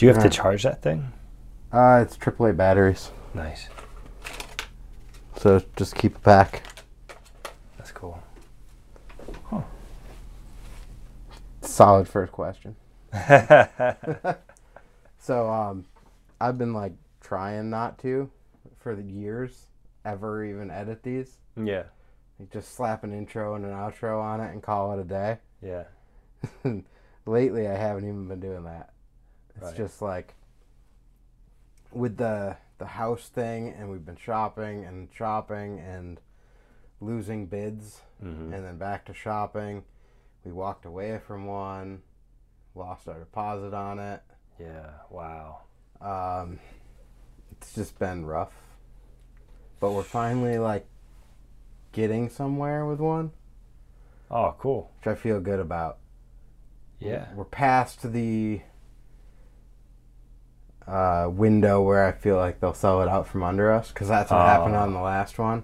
Do you have to charge that thing? Uh, it's AAA batteries, Nice. so just keep it back. That's cool. Huh. Solid first question. So, um, I've been like trying not to for the years ever even edit these. yeah. Like, just slap an intro and an outro on it and call it a day. Yeah. Lately, I haven't even been doing that. It's Right. just like with the the house thing, and we've been shopping and shopping and losing bids, Mm-hmm. and then back to shopping. We walked away from one, lost our deposit on it. Yeah. Wow. Um, it's just been rough, but we're finally like getting somewhere with one, Oh, cool. which I feel good about. Yeah. we're past the uh, window where I feel like they'll sell it out from under us because that's what happened Oh. on the last one.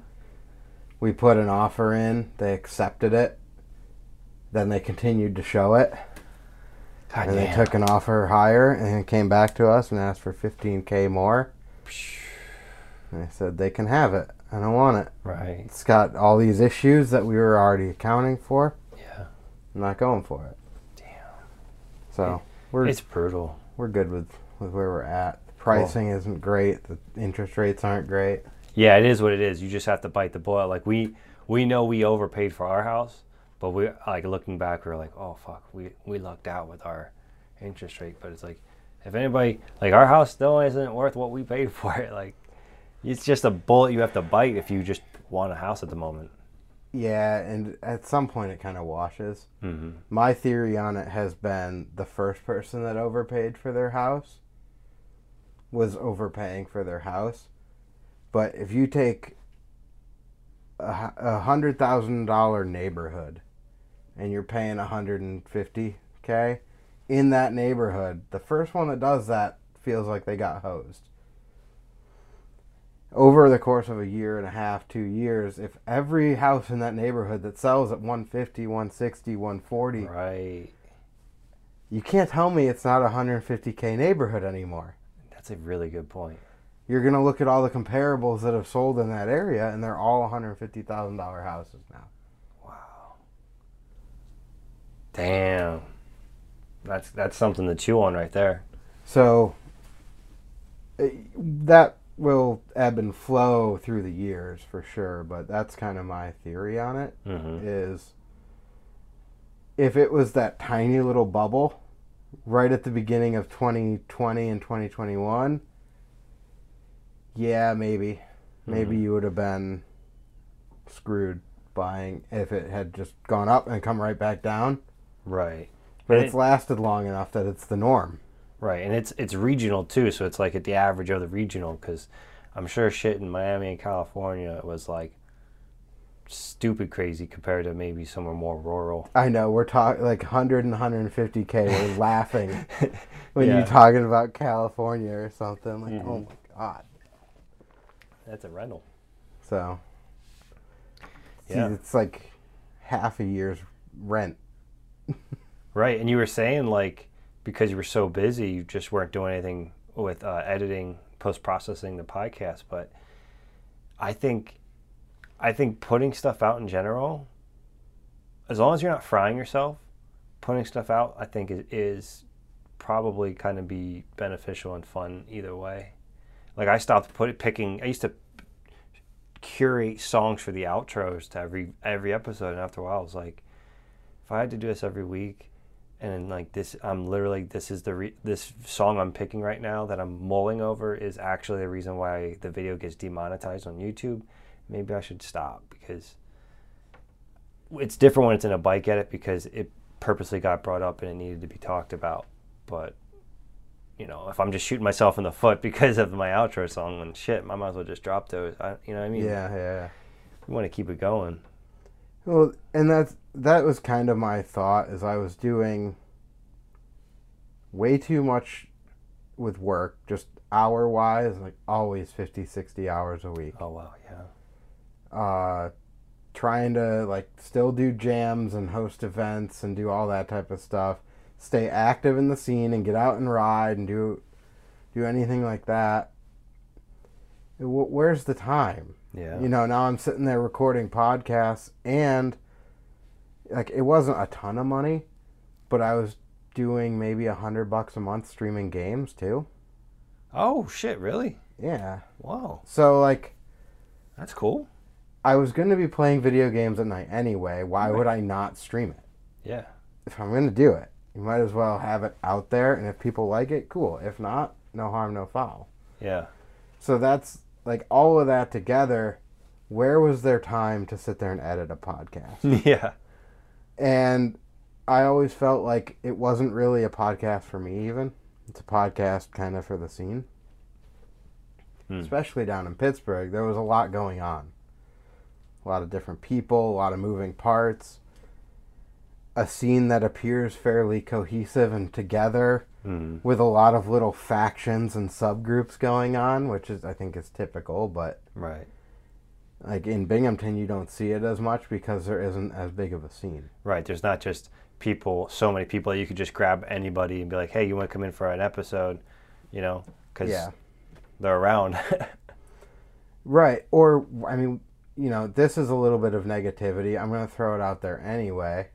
We put an offer in, they accepted it, then they continued to show it, God and they took an offer higher and came back to us and asked for 15k more. And I said they can have it. I don't want it. Right. It's got all these issues that we were already accounting for. Yeah. I'm not going for it. Damn. So we're It's brutal. we're good with, with where we're at. The pricing isn't great. The interest rates aren't great. Yeah, it is what it is. You just have to bite the bullet. Like we we know we overpaid for our house, but we like looking back, we are like, oh fuck, we we lucked out with our interest rate. But it's like, if anybody like our house still isn't worth what we paid for it. Like, it's just a bullet you have to bite if you just want a house at the moment. Yeah, and at some point it kind of washes. Mm-hmm. My theory on it has been the first person that overpaid for their house was overpaying for their house. But if you take a a hundred thousand dollar neighborhood and you're paying a hundred and fifty k in that neighborhood, the first one that does that feels like they got hosed. Over the course of a year and a half, two years, if every house in that neighborhood that sells at 150, 160, 140, Right. you can't tell me it's not a 150k neighborhood anymore. That's a really good point. You're gonna look at all the comparables that have sold in that area, and they're all 150,000 dollar houses now. Wow. Damn. That's that's something to chew on right there. So eh, that will ebb and flow through the years for sure, but that's kind of my theory on it. Mm-hmm. Is if it was that tiny little bubble right at the beginning of 2020 and 2021, yeah, maybe. Maybe Mhm. you would have been screwed buying if it had just gone up and come right back down. Right. But And it's it- lasted long enough that it's the norm. Right, and it's it's regional too, so it's like at the average of the regional. Because I'm sure shit in Miami and California it was like stupid crazy compared to maybe somewhere more rural. I know we're talking like 100 and 150k. We're laughing when Yeah. you're talking about California or something. Like, oh Mhm. my god. That's a rental. So, see, Yeah. it's like half a year's rent. Right, and you were saying like because you were so busy, you just weren't doing anything with uh, editing, post processing the podcast. But I think, I think putting stuff out in general, as long as you're not frying yourself, putting stuff out, I think is, is probably kind of be beneficial and fun either way. Like I stopped put picking. I used to curate songs for the outros to every every episode, and after a while, I was like, if I had to do this every week, and like this, I'm literally this is the re- this song I'm picking right now that I'm mulling over is actually the reason why the video gets demonetized on YouTube. Maybe I should stop because it's different when it's in a bike edit because it purposely got brought up and it needed to be talked about. But you know, if I'm just shooting myself in the foot because of my outro song, then shit, I might as well just drop those. I, you know what I mean? Yeah, yeah. You want to keep it going. Well, and that's that was kind of my thought as I was doing way too much with work, just hour wise, like always 50, 60 hours a week. Oh wow, yeah. Uh, trying to like still do jams and host events and do all that type of stuff, stay active in the scene and get out and ride and do do anything like that. Wh- Where's the time? Yeah. You know, now I'm sitting there recording podcasts and like it wasn't a ton of money, but I was doing maybe a hundred bucks a month streaming games too. oh shit! Really? Yeah. Wow, So like that's cool. I was going to be playing video games at night anyway. Why would I not stream it? Yeah. If I'm going to do it, you might as well have it out there. And if people like it, cool. If not, no harm, no foul. Yeah. So that's like all of that together. Where was there time to sit there and edit a podcast? yeah. and I always felt like it wasn't really a podcast for me, even. It's a podcast kind of for the scene. Hmm. Especially down in Pittsburgh, there was a lot going on. A lot of different people, a lot of moving parts. A scene that appears fairly cohesive and together Mm. with a lot of little factions and subgroups going on, which is I think is typical, but Right. like in Binghamton you don't see it as much because there isn't as big of a scene. Right. There's not just people, so many people that you could just grab anybody and be like, "Hey, you want to come in for an episode?" You know, because Yeah. they're around. Right. Or, I mean, you know, this is a little bit of negativity. I'm going to throw it out there anyway.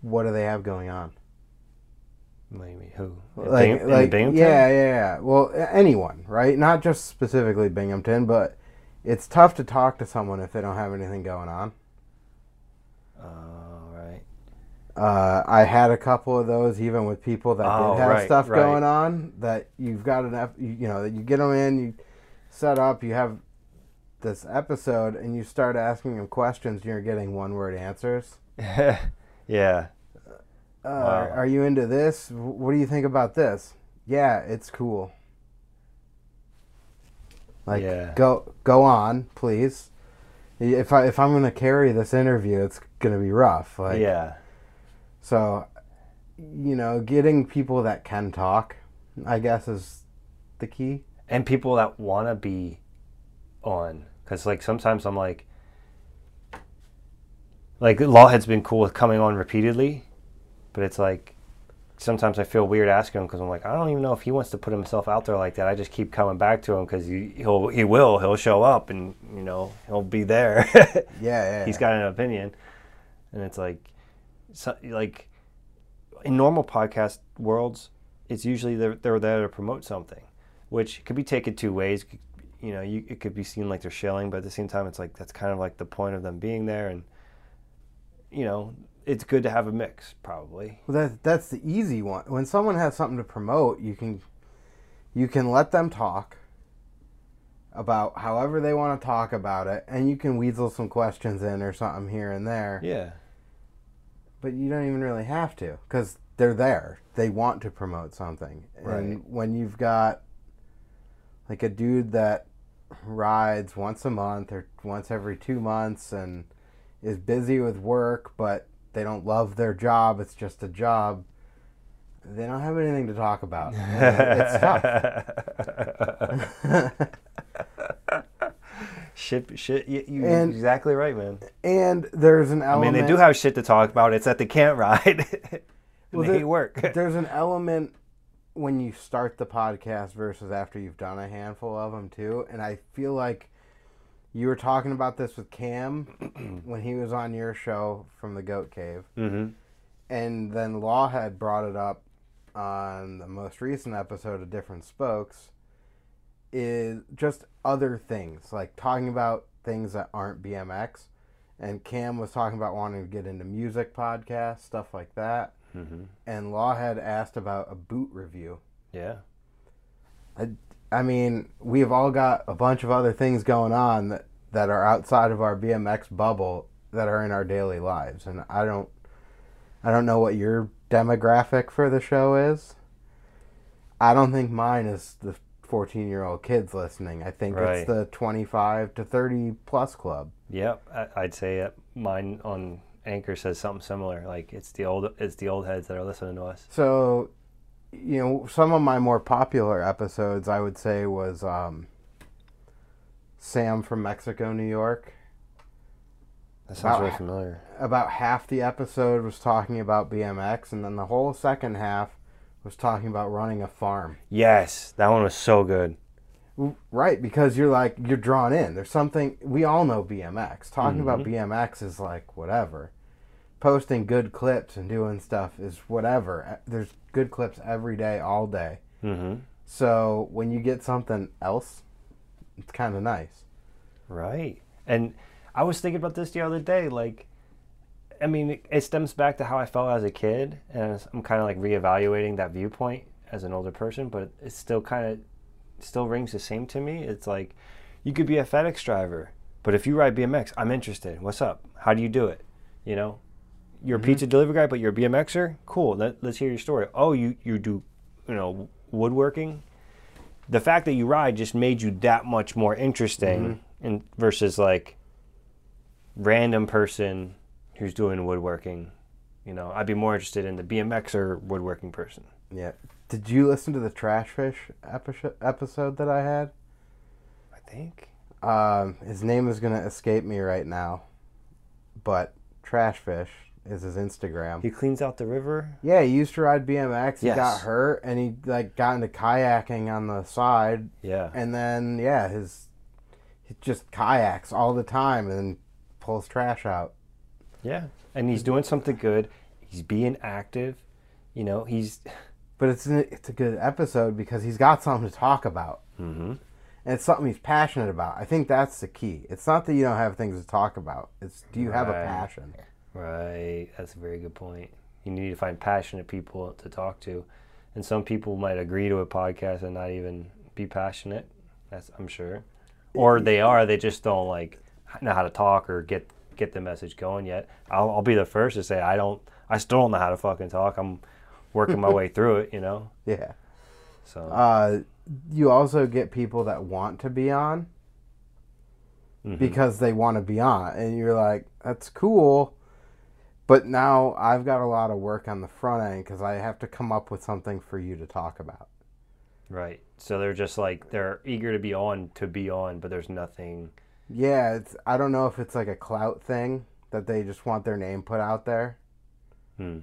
What do they have going on? Maybe who? Like, Bing- like Binghamton? yeah, yeah, yeah. Well, anyone, right? Not just specifically Binghamton, but it's tough to talk to someone if they don't have anything going on. Oh, right. Uh, I had a couple of those, even with people that Oh, did have right, stuff right. going on. That you've got enough, you, you know, that you get them in, you set up, you have this episode, and you start asking them questions, and you're getting one word answers. yeah. Uh, Wow. Are you into this? What do you think about this? Yeah, it's cool. Like, Yeah. go go on, please. If I if I'm gonna carry this interview, it's gonna be rough. Like, yeah. So, you know, getting people that can talk, I guess, is the key. and people that want to be on because like sometimes i'm like like lawhead's been cool with coming on repeatedly but it's like sometimes i feel weird asking him because i'm like i don't even know if he wants to put himself out there like that. I just keep coming back to him because he, he'll he will he'll show up and you know he'll be there. Yeah, yeah. he's got an opinion. And it's like so, like in normal podcast worlds it's usually they're, they're there to promote something which could be taken two ways you know you, it could be seen like they're shilling but at the same time it's like that's kind of like the point of them being there and you know it's good to have a mix probably Well, that that's the easy one. When someone has something to promote, you can you can let them talk about however they want to talk about it, and you can weasel some questions in or something here and there. yeah But you don't even really have to because they're there. They want to promote something. Right. And when you've got like a dude that rides once a month or once every two months and is busy with work, but they don't love their job, it's just a job, they don't have anything to talk about. It's tough. shit shit you, And- exactly right man and there's an element. i mean they do have shit to talk about it's that they can't ride Well, they there- work there's an element when you start the podcast versus after you've done a handful of them too and i feel like you were talking about this with cam when he was on your show from the goat cave. Mm-hmm. And then law had brought it up on the most recent episode of different spokes is just other things like talking about things that aren't bmx and cam was talking about wanting to get into music podcasts stuff like that mm-hmm and Law had asked about a boot review. yeah I I mean, we've all got a bunch of other things going on that, that are outside of our BMX bubble that are in our daily lives, and I don't, I don't know what your demographic for the show is. I don't think mine is the fourteen-year-old kids listening. I think Right. it's the twenty-five to thirty plus club. Yep, I'd say mine on Anchor says something similar. Like it's the old, it's the old heads that are listening to us. So, you know, some of my more popular episodes, I would say, was um, Sam from Mexico, New York. That sounds About very familiar. About half the episode was talking about BMX, and then the whole second half was talking about running a farm. Yes, that one was so good. Right, because you're like you're drawn in. There's something we all know BMX. Talking about Mhm. BMX is like whatever. Posting good clips and doing stuff is whatever. There's good clips every day, all day. Mm-hmm. So when you get something else, it's kind of nice. Right. And I was thinking about this the other day. Like, I mean, it stems back to how I felt as a kid, and I'm kind of like reevaluating that viewpoint as an older person. But it's still kind of still rings the same to me. It's like you could be a FedEx driver, but if you ride BMX, I'm interested. What's up? How do you do it? You know, you're a mm-hmm. pizza delivery guy, but you're a BMXer. Cool. Let, let's hear your story. Oh, you you do, you know, woodworking. The fact that you ride just made you that much more interesting, mm-hmm. and versus like random person who's doing woodworking. You know, I'd be more interested in the BMX or woodworking person. Yeah. Did you listen to the Trash Fish episode episode that I had? I think. Um, his name is gonna escape me right now, but Trash Fish is his Instagram. He cleans out the river. Yeah, he used to ride BMX. He Yes. got hurt, and he like got into kayaking on the side, Yeah. and then yeah, his he just kayaks all the time and pulls trash out. Yeah. And he's doing something good. He's being active. You know, he's. But it's an, it's a good episode because he's got something to talk about, Mm-hmm. and it's something he's passionate about. I think that's the key. It's not that you don't have things to talk about. It's do you have a passion? Right. That's a very good point. You need to find passionate people to talk to. And some people might agree to a podcast and not even be passionate. That's I'm sure. Or they are, they just don't like know how to talk or get get the message going yet. I'll, I'll be the first to say I don't I still don't know how to fucking talk. I'm working my way through it, you know. Yeah. So Uh, you also get people that want to be on mhm. because they want to be on, and you're like, that's cool. But now I've got a lot of work on the front end because I have to come up with something for you to talk about. right. So they're just like they're eager to be on to be on, but there's nothing Yeah, it's I don't know if it's like a clout thing that they just want their name put out there. hmm.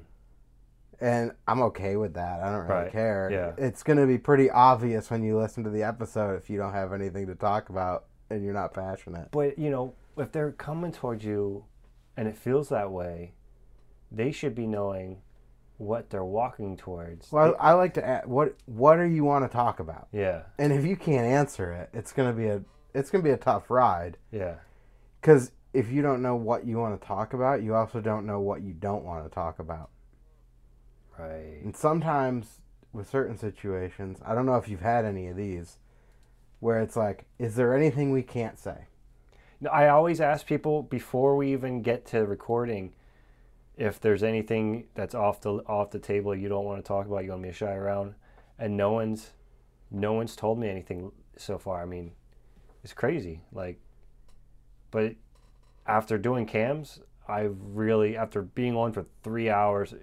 And I'm okay with that. I don't really Right, care. yeah. It's going to be pretty obvious when you listen to the episode if you don't have anything to talk about and you're not passionate. But you know, if they're coming towards you, and it feels that way, they should be knowing what they're walking towards. Well, I like to ask, what what do you want to talk about? yeah, And if you can't answer it, it's going to be a it's going to be a tough ride yeah, cuz if you don't know what you want to talk about, you also don't know what you don't want to talk about. right. And sometimes with certain situations, I don't know if you've had any of these where it's like, is there anything we can't say? No, I always ask people before we even get to recording if there's anything that's off the off the table you don't want to talk about, you want me to shy around, and no one's no one's told me anything so far. I mean, it's crazy. Like, but after doing cams, I really after being on for three hours,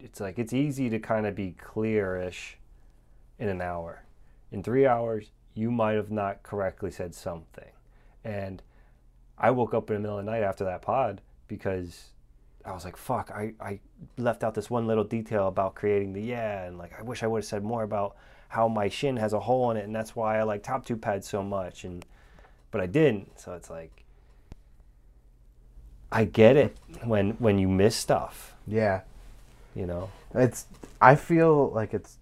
it's like it's easy to kind of be clearish in an hour. In three hours, you might have not correctly said something, and I woke up in the middle of the night after that pod because I was like, fuck, I, I left out this one little detail about creating the yeah, and like I wish I would have said more about how my shin has a hole in it, and that's why I like top two pads so much, and but I didn't. So it's like I get it when when you miss stuff, Yeah. you know. It's I feel like it's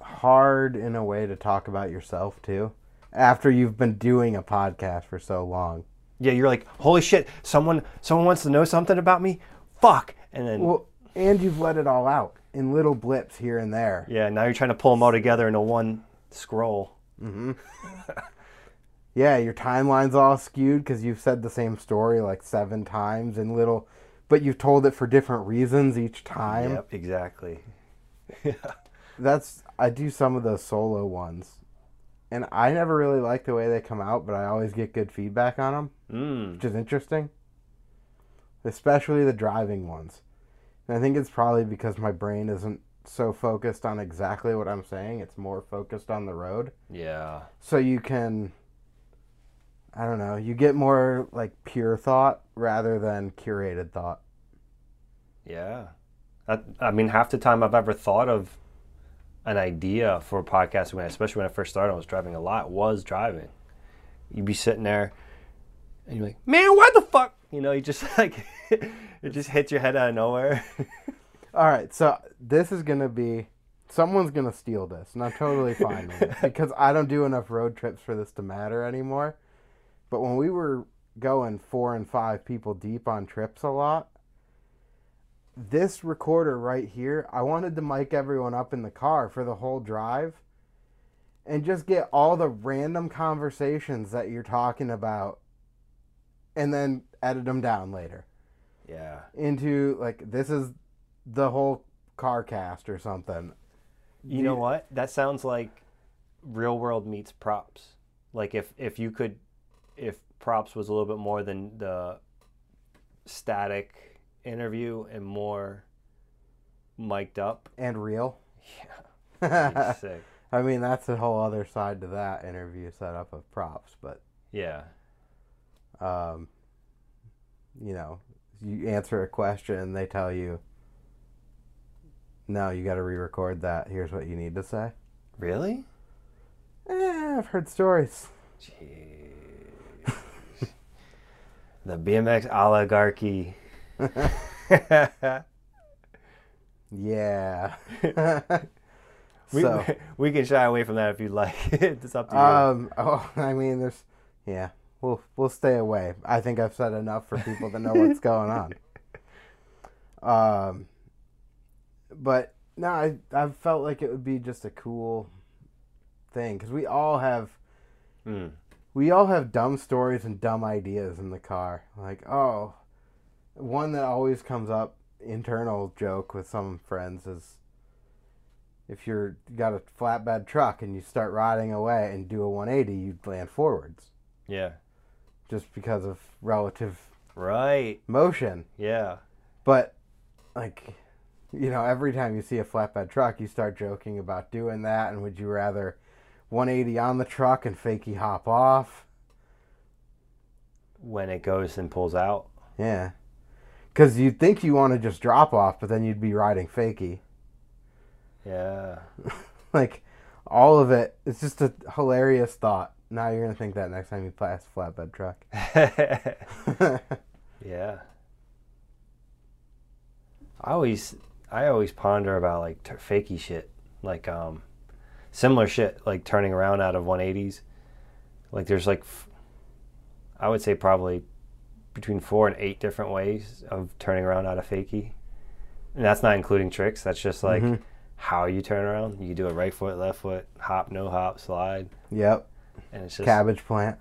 hard in a way to talk about yourself too after you've been doing a podcast for so long. Yeah, you're like, holy shit, someone someone wants to know something about me. Fuck, and then Well, and you've let it all out in little blips here and there. yeah, now you're trying to pull them all together into one scroll. Mm-hmm. Yeah, your timeline's all skewed because you've said the same story like seven times in little, but you've told it for different reasons each time. Yep, exactly. yeah. That's I do some of those solo ones, and I never really like the way they come out, but I always get good feedback on them, Mm. which is interesting. Especially the driving ones, and I think it's probably because my brain isn't so focused on exactly what I'm saying; it's more focused on the road. Yeah. so you can I don't know. You get more like pure thought rather than curated thought. Yeah. I, I mean, half the time I've ever thought of an idea for a podcast, when, especially when I first started, I was driving a lot, was driving. You'd be sitting there and you're like, man, what the fuck? You know, you just like, it just hits your head out of nowhere. All right, so this is gonna be someone's gonna steal this, and I'm totally fine with it because I don't do enough road trips for this to matter anymore. But when we were going four and five people deep on trips a lot, this recorder right here, I wanted to mic everyone up in the car for the whole drive and just get all the random conversations that you're talking about and then edit them down later yeah. into like this is the whole car cast or something. You know what? That sounds like real world meets props. Like if if you could if props was a little bit more than the static interview and more mic'd up. And real. Yeah. sick. I mean, that's a whole other side to that interview setup of props, but Yeah. um, you know, you answer a question and they tell you, no, you got to re-record that. Here's what you need to say. Really? Eh, I've heard stories. Jeez. The BMX oligarchy. Yeah. we, so, we can shy away from that if you'd like. it's up to you. um, oh, I mean, there's, yeah, we'll we'll stay away. I think I've said enough for people to know what's going on. Um, but no, I I felt like it would be just a cool thing because we all have Mm. We all have dumb stories and dumb ideas in the car. Like, oh, one that always comes up, internal joke with some friends is if you're you got a flatbed truck and you start riding away and do a 180, you land forwards Yeah. just because of relative Right. motion. Yeah. But like, you know, every time you see a flatbed truck, you start joking about doing that. And would you rather 180 on the truck and fakey hop off? When it goes and pulls out. Yeah. Because you'd think you want to just drop off, but then you'd be riding fakey. Yeah. Like, all of it, it's just a hilarious thought. Now you're going to think that next time you pass a flatbed truck. yeah. I always I always ponder about like t- fakey shit, like um, similar shit, like turning around out of 180s. Like there's like, f- I would say probably between four and eight different ways of turning around out of fakey, and that's not including tricks. That's just like Mhm. how you turn around. You do a right foot, left foot, hop, no hop, slide, yep. and it's just Cabbage plant.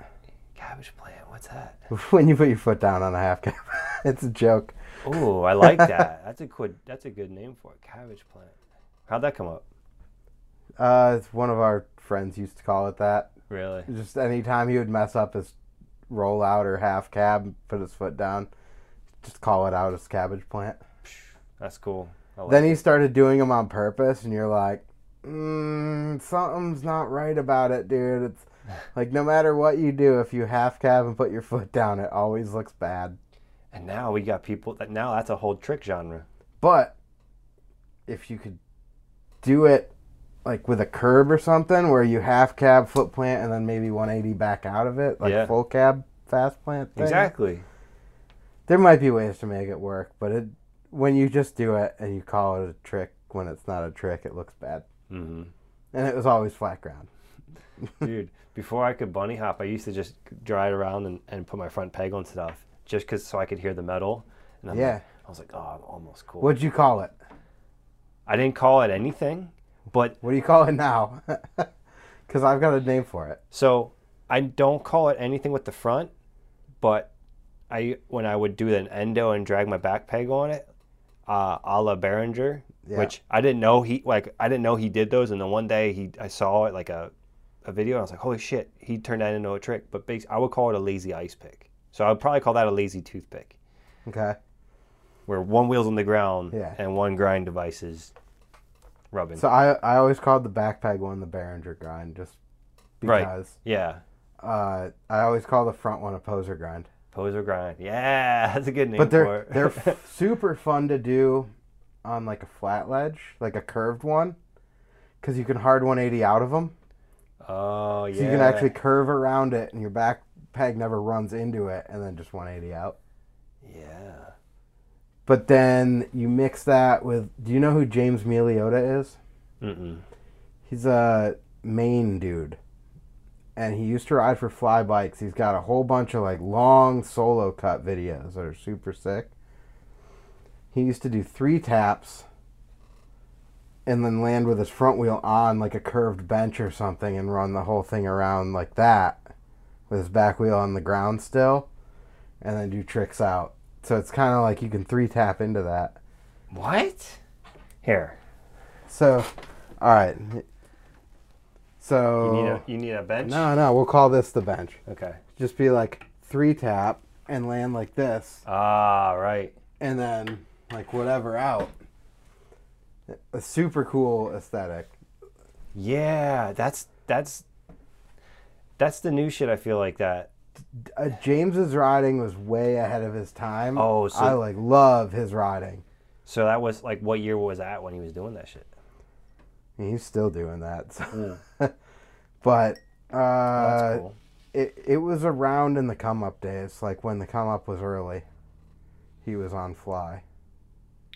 cabbage plant. What's that? when you put your foot down on a half cab. it's a joke. Oh, I like that. That's a good. That's a good name for it. Cabbage plant. How'd that come up? Uh, one of our friends used to call it that. Really? Just anytime he would mess up his rollout or half cab, put his foot down, just call it out as cabbage plant. That's cool. Like Then he started doing them on purpose, and you're like, mm, something's not right about it, dude. It's like no matter what you do, if you half cab and put your foot down, it always looks bad. And now we got people that now that's a whole trick genre. But if you could do it like with a curb or something, where you half cab foot plant and then maybe 180 back out of it, like Yeah. full cab fast plant. Thing, Exactly. There might be ways to make it work, but it when you just do it and you call it a trick when it's not a trick, it looks bad. hmm And it was always flat ground. Dude, before I could bunny hop, I used to just drive around and, and put my front peg on stuff, just cause so I could hear the metal. And I'm Yeah. like, I was like, oh, I'm almost cool. What'd you call it? I didn't call it anything, but What do you call it now? Because I've got a name for it. So I don't call it anything with the front, but I when I would do an endo and drag my back peg on it, uh, a la Behringer, Yeah. which I didn't know he like I didn't know he did those, and then one day he I saw it like a a video, and I was like, holy shit, he turned that into a trick. But I would call it a lazy ice pick. So I would probably call that a lazy toothpick, Okay. where one wheel's on the ground Yeah. and one grind device is rubbing. So I I always called the back peg one the Behringer grind just Right. because. yeah, Uh, I always call the front one a poser grind. Poser grind. Yeah, that's a good name But they're it. they're f- super fun to do on like a flat ledge, like a curved one, because you can hard 180 out of them. oh yeah. So you can actually curve around it, and your back peg never runs into it, and then just 180 out. Yeah. But then you mix that with. Do you know who James Miliota is? Mm-mm. He's a Maine dude, and he used to ride for fly bikes. He's got a whole bunch of like long solo cut videos that are super sick. He used to do three taps and then land with his front wheel on like a curved bench or something and run the whole thing around like that with his back wheel on the ground still and then do tricks out. So it's kind of like you can three tap into that. What? Here. So, all right. So You need a you need a bench. No, no, we'll call this the bench. Okay. Just be like three tap and land like this, Ah, right. and then like whatever out. A super cool aesthetic. Yeah, that's that's that's the new shit. I feel like that. Uh, James's riding was way ahead of his time. Oh, so- I like love his riding. So that was like what year was that when he was doing that shit? He's still doing that. so- Mm. but Oh, uh, that's cool. it it was around in the come up days, like when the come up was early. He was on fly.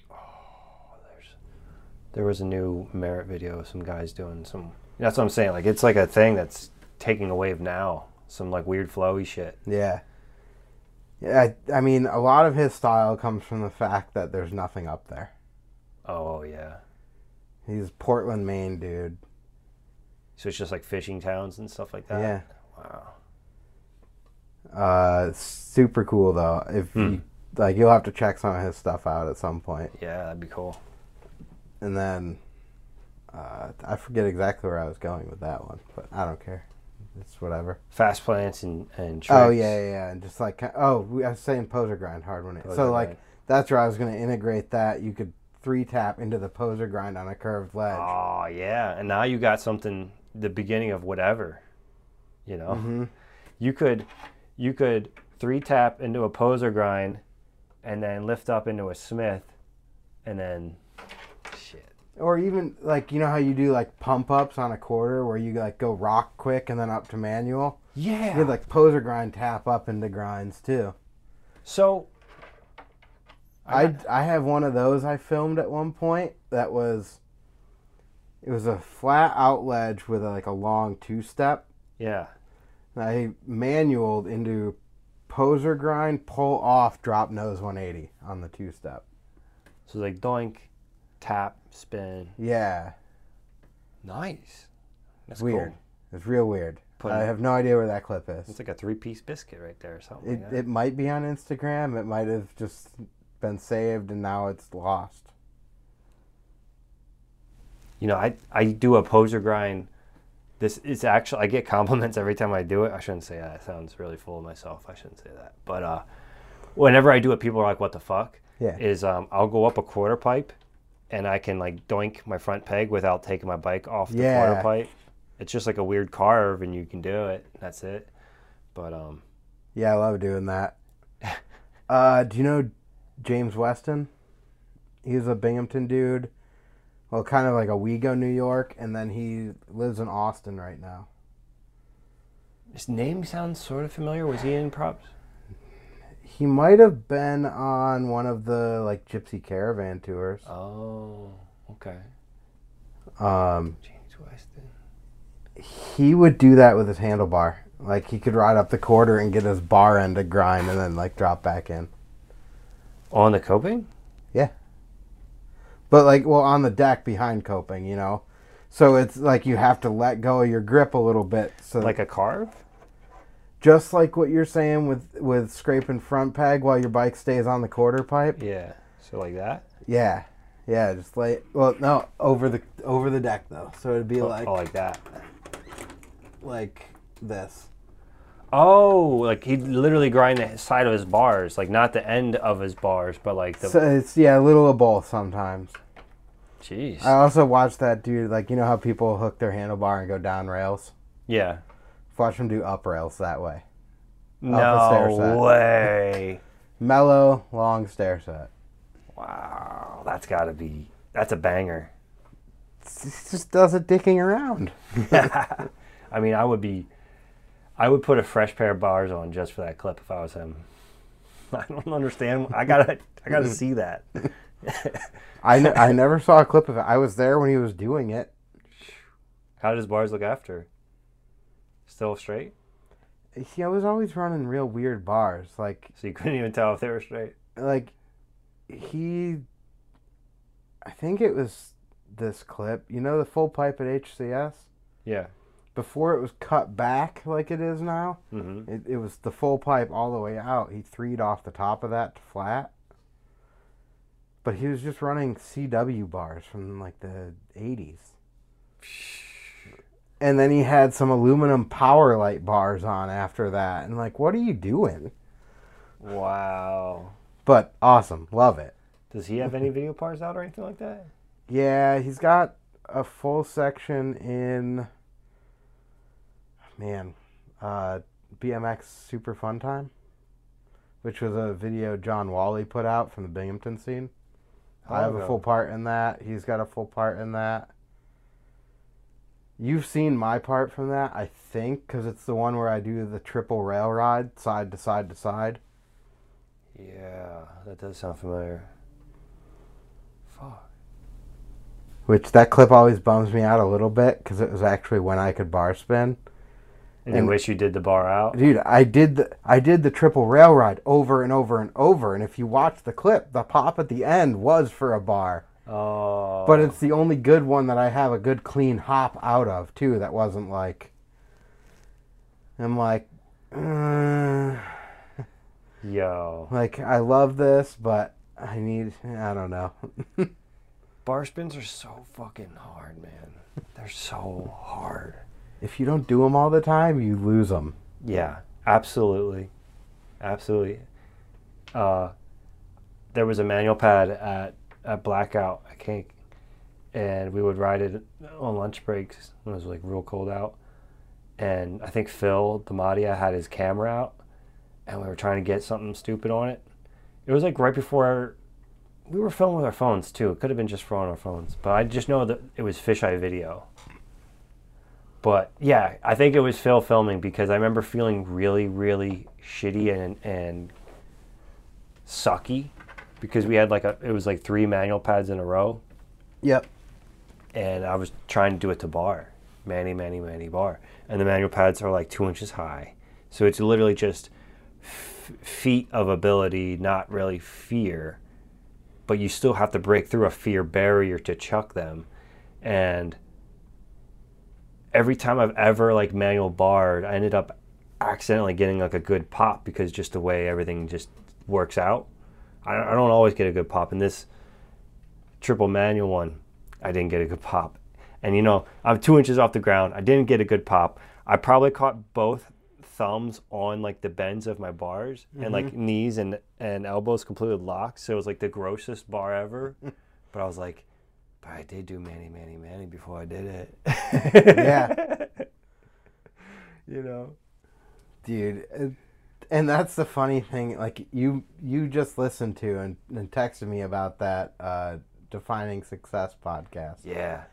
There's, there was a new Merritt video of some guys doing some. That's what I'm saying. Like it's like a thing that's taking a wave now. Some like weird flowy shit. Yeah. Yeah, I, I mean, a lot of his style comes from the fact that there's nothing up there. Oh yeah. He's Portland, Maine, dude. So it's just like fishing towns and stuff like that. Yeah. Wow. Uh, super cool though. If Hmm. you like, you'll have to check some of his stuff out at some point. Yeah, that'd be cool. And then, uh, I forget exactly where I was going with that one, but I don't care. It's whatever. Fast plants and and tricks. Oh yeah, yeah, yeah. And just like, oh, we- I was saying poser grind hard one. Poser So like, that's where I was gonna integrate that. You could three tap into the poser grind on a curved ledge. Oh yeah, and now you got something. The beginning of whatever. You know, hmm you could you could three tap into a poser grind, and then lift up into a Smith, and then shit. Or even like you know how you do like pump ups on a quarter where you like go rock quick and then up to manual. Yeah. You like poser grind tap up into grinds too. so. I I have one of those I filmed at one point that was it was a flat out ledge with like a long two step. yeah. And I manualed into poser grind, pull off, drop nose 180 on the two step. So like doink, tap, spin. Yeah, Nice. That's weird. Cool. It's real weird. Put- I have no idea where that clip is. It's like a three-piece biscuit right there, or something. It, like it might be on Instagram. It might have just been saved and now it's lost. You know, I I do a poser grind. This is actually I get compliments every time I do it. I shouldn't say that. It sounds really full of myself. I shouldn't say that. But uh, whenever I do it, people are like, "What the fuck?" Yeah. Is um, I'll go up a quarter pipe, and I can like doink my front peg without taking my bike off the Yeah. quarter pipe. It's just like a weird carve, and you can do it. That's it. But um, Yeah, I love doing that. uh, do you know James Weston? He's a Binghamton dude. Well, kind of like a Wego, New York, and then he lives in Austin right now. his name sounds sort of familiar. Was he in props? He might have been on one of the like Gypsy Caravan tours. Oh, okay. Um, James Weston. he would do that with his handlebar. Like he could ride up the quarter and get his bar end to grind, and then like drop back in. On the coping? Yeah. But like, well, on the deck behind coping, you know. So it's like you have to let go of your grip a little bit. So Like a carve? Just like what you're saying with with scraping front peg while your bike stays on the quarter pipe. Yeah. So like that? Yeah, yeah. Just like Well, no, over the over the deck though. So it'd be Oh, like oh, like that. like this. Oh, like he'd literally grind the side of his bars, like not the end of his bars, but like the. So it's yeah, a little of both sometimes. Jeez. I also watched that dude. Like you know how people hook their handlebar and go down rails. yeah. Watch him do up rails that way. No way. Mellow, long stair set. wow, that's got to be that's a banger. He just does it dicking around. I mean, I would be, I would put a fresh pair of bars on just for that clip if I was him. I don't understand. I gotta, I gotta see that. I, ne- I never saw a clip of it. I was there when he was doing it. How does bars look after? Still straight, He was always running real weird bars. Like so you couldn't even tell if they were straight. like he I think it was this clip. You know the full pipe at HCS? Yeah. Before it was cut back like it is now, Mm-hmm. it, it was the full pipe all the way out. He threed off the top of that to flat. But he was just running CW bars from like the 80s. And then he had some aluminum Powerlite bars on after that. And like, what are you doing? Wow. But awesome. Love it. Does he have any video parts out or anything like that? Yeah, he's got a full section in man, uh, BMX Super Fun Time, which was a video John Wally put out from the Binghamton scene. I have a full part in that. He's got a full part in that. You've seen my part from that, I think, because it's the one where I do the triple rail ride, side to side to side. Yeah, that does sound familiar. Fuck. Which that clip always bums me out a little bit because it was actually when I could bar spin. And, And- you wish you did the bar out? Dude, I did the I did the triple rail ride over and over and over, and if you watch the clip, the pop at the end was for a bar. Oh. But it's the only good one that I have a good clean hop out of too. That wasn't like I'm like, uh, Yo. like I love this, but I need I don't know. Bar spins are so fucking hard, man. They're so hard. if you don't do them all the time, you lose them. Yeah, absolutely. Absolutely. Uh, there was a manual pad at, at Blackout at Kink, and we would ride it on lunch breaks when it was like real cold out. And I think Phil the Damadia had his camera out, and we were trying to get something stupid on it. It was like right before we were filming with our phones too. It could have been just on our phones, but I just know that it was fisheye video. But yeah, I think it was Phil filming because I remember feeling really, really shitty and and sucky because we had like a it was like three manual pads in a row. Yep. and I was trying to do it to bar, Manny, Manny, Manny bar, and the manual pads are like two inches high, so it's literally just f- feet of ability, not really fear, but you still have to break through a fear barrier to chuck them, and every time I've ever like manual barred, I ended up accidentally getting like a good pop because just the way everything just works out. I, I don't always get a good pop in this triple manual one. I didn't get a good pop, and you know I'm two inches off the ground. I didn't get a good pop. I probably caught both thumbs on like the bends of my bars and like mm-hmm. knees and and elbows completely locked. So it was like the grossest bar ever. but I was like, but I did do Manny, Manny, Manny before I did it. Yeah. you know. dude it- and that's the funny thing like you you just listened to and, and texted me about that uh defining success podcast Yeah.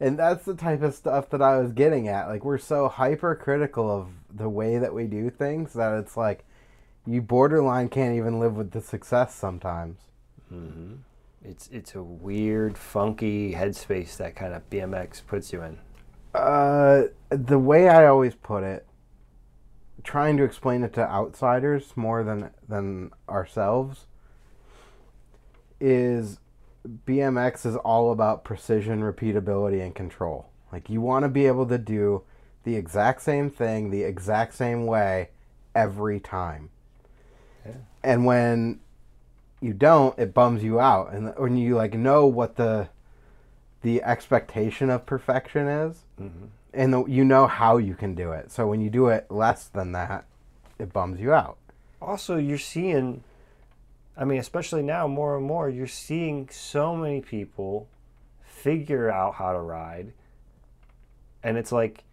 and that's the type of stuff that i was getting at like we're so hypercritical of the way that we do things that it's like you borderline can't even live with the success sometimes Mm-hmm. It's it's a weird, funky headspace that kind of BMX puts you in. uh the way i always put it trying to explain it to outsiders more than than ourselves is BMX is all about precision, repeatability, and control. Like you want to be able to do the exact same thing the exact same way every time. Yeah. And when you don't, it bums you out. And when you like know what the the expectation of perfection is, hmm and the, you know how you can do it. So when you do it less than that, it bums you out. Also, you're seeing, I mean, especially now, more and more, you're seeing so many people figure out how to ride. And it's like,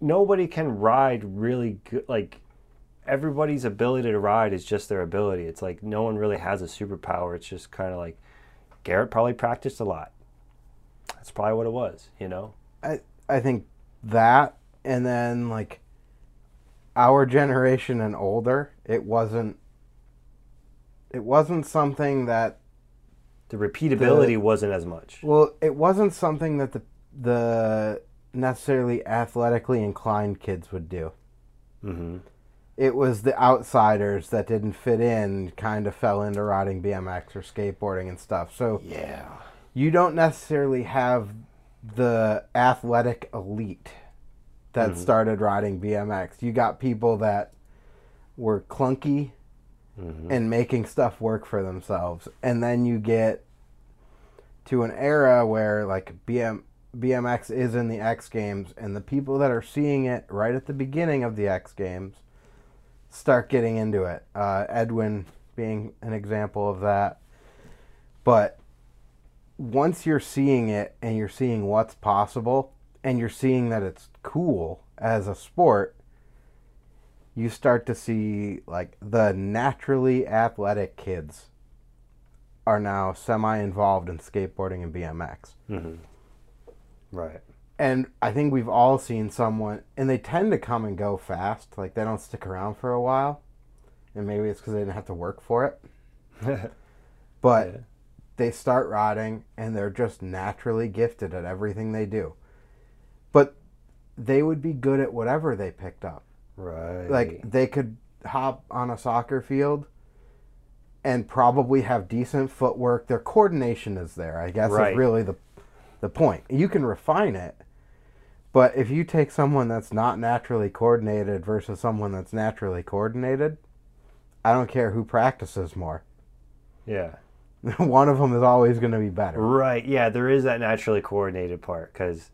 nobody can ride really good. Like everybody's ability to ride is just their ability. It's like no one really has a superpower. It's just kind of like Garrett probably practiced a lot. That's probably what it was, you know. I I think that and then like our generation and older, it wasn't it wasn't something that The repeatability wasn't as much. well, it wasn't something that the the necessarily athletically inclined kids would do. hmm It was the outsiders that didn't fit in, kind of fell into riding BMX or skateboarding and stuff. So Yeah. you don't necessarily have the athletic elite that Mhm. started riding BMX. You got people that were clunky hmm and making stuff work for themselves. And then you get to an era where like BM BMX is in the X Games and the people that are seeing it right at the beginning of the X Games start getting into it. Uh, Edwin being an example of that. But once you're seeing it and you're seeing what's possible and you're seeing that it's cool as a sport, you start to see like the naturally athletic kids are now semi involved in skateboarding and BMX. hmm Right. And I think we've all seen someone, and they tend to come and go fast. Like they don't stick around for a while. And maybe it's because they didn't have to work for it. But Yeah. They start rotting and they're just naturally gifted at everything they do. But they would be good at whatever they picked up. Right. Like they could hop on a soccer field and probably have decent footwork. Their coordination is there, I guess Right. is really the the point. You can refine it. But if you take someone that's not naturally coordinated versus someone that's naturally coordinated, I don't care who practices more. yeah. One of them is always going to be better. Right. Yeah, there is that naturally coordinated part because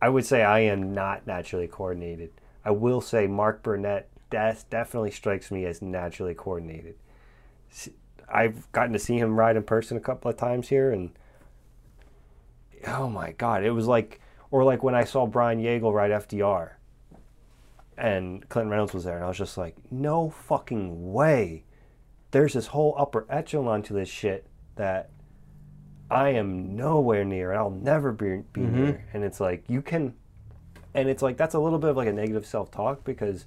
I would say I am not naturally coordinated. I will say Mark Burnett definitely strikes me as naturally coordinated. I've gotten to see him ride in person a couple of times here, and oh my god, it was like, or like when I saw Brian Yeagle ride FDR, and Clinton Reynolds was there, and I was just like, no fucking way. There's this whole upper echelon to this shit that I am nowhere near and I'll never be, be Mhm. near. And it's like, you can, and it's like, that's a little bit of like a negative self talk because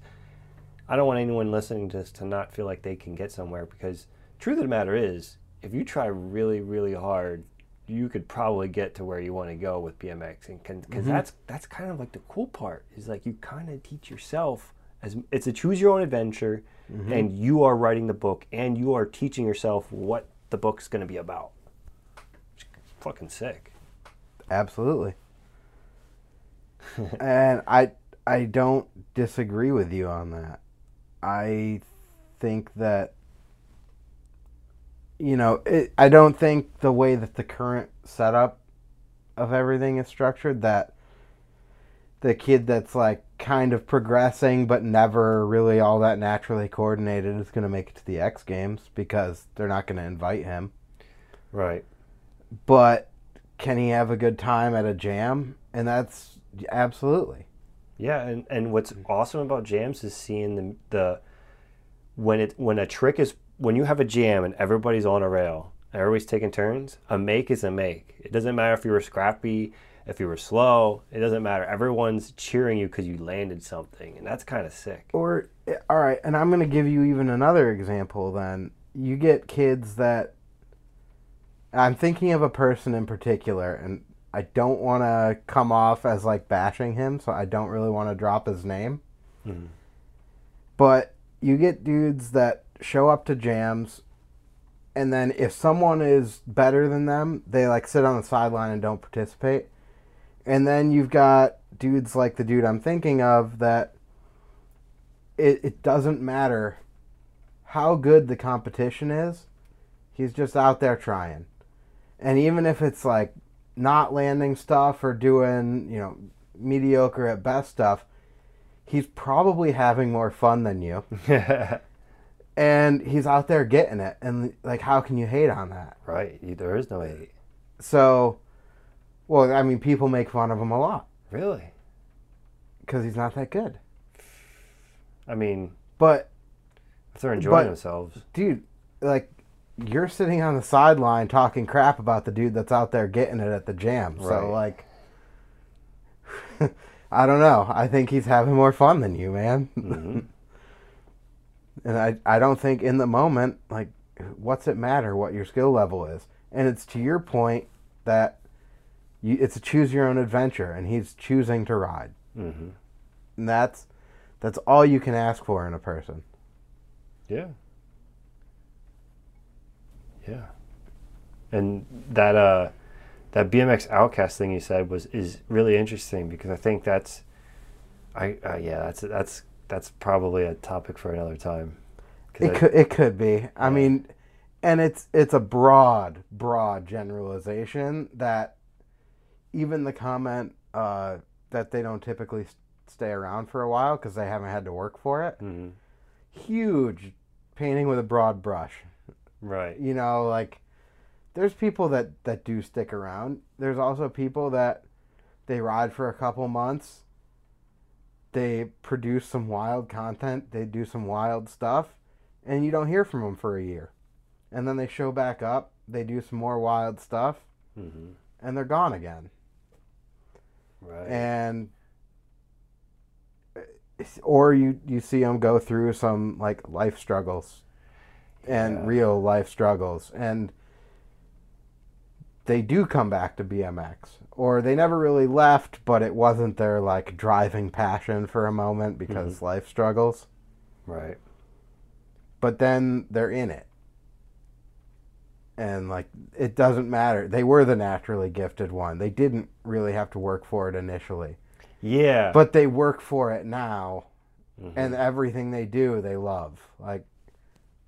I don't want anyone listening to this to not feel like they can get somewhere because truth of the matter is, if you try really, really hard, you could probably get to where you want to go with BMX, and because Mhm. that's that's kind of like the cool part is like you kind of teach yourself as it's a choose your own adventure, Mhm. and you are writing the book and you are teaching yourself what the book's going to be about. Fucking sick. Absolutely. and I I don't disagree with you on that. I think that you know, it, I don't think the way that the current setup of everything is structured that the kid that's like kind of progressing but never really all that naturally coordinated is going to make it to the X Games because they're not going to invite him. Right. But can he have a good time at a jam? And that's absolutely. Yeah, and, and what's awesome about jams is seeing the the when it when a trick is when you have a jam and everybody's on a rail, everybody's taking turns. A make is a make. It doesn't matter if you were scrappy, if you were slow. It doesn't matter. Everyone's cheering you because you landed something, and that's kind of sick. Or all right, and I'm going to give you even another example then. You get kids that I'm thinking of a person in particular and I don't want to come off as like bashing him, so I don't really want to drop his name. Mhm. But you get dudes that show up to jams and then if someone is better than them, they like sit on the sideline and don't participate. And then you've got dudes like the dude I'm thinking of that it, it doesn't matter how good the competition is, he's just out there trying. And even if it's like not landing stuff or doing, you know, mediocre at best stuff, he's probably having more fun than you. And he's out there getting it. And like how can you hate on that? right. There is no hate. So well, I mean people make fun of him a lot. Really? because he's not that good. I mean, But if they're enjoying But- themselves, dude, like you're sitting on the sideline talking crap about the dude that's out there getting it at the jam. Right. So like, I don't know. I think he's having more fun than you, man. Mhm. and I I don't think in the moment like what's it matter what your skill level is. And it's to your point that you it's a choose your own adventure, and he's choosing to ride, hmm and that's that's all you can ask for in a person. yeah, yeah, and that uh, that BMX Outcast thing you said was is really interesting because I think that's, I uh, yeah, that's that's that's probably a topic for another time. It I- could it could be. I Yeah. mean, and it's it's a broad broad generalization that even the comment uh, that they don't typically stay around for a while because they haven't had to work for it. Mhm. Huge painting with a broad brush. Right. You know, like there's people that that do stick around. There's also people that they ride for a couple months. They produce some wild content. They do some wild stuff, and you don't hear from them for a year. And then they show back up. They do some more wild stuff, hmm and they're gone again. Right. And eh, or you you see them go through some like life struggles and Yeah. real life struggles and they do come back to BMX or they never really left but it wasn't their like driving passion for a moment because mm-hmm. life struggles right. but then they're in it and like it doesn't matter. They were the naturally gifted one. They didn't really have to work for it initially. Yeah. but they work for it now Mhm. and everything they do they love. Like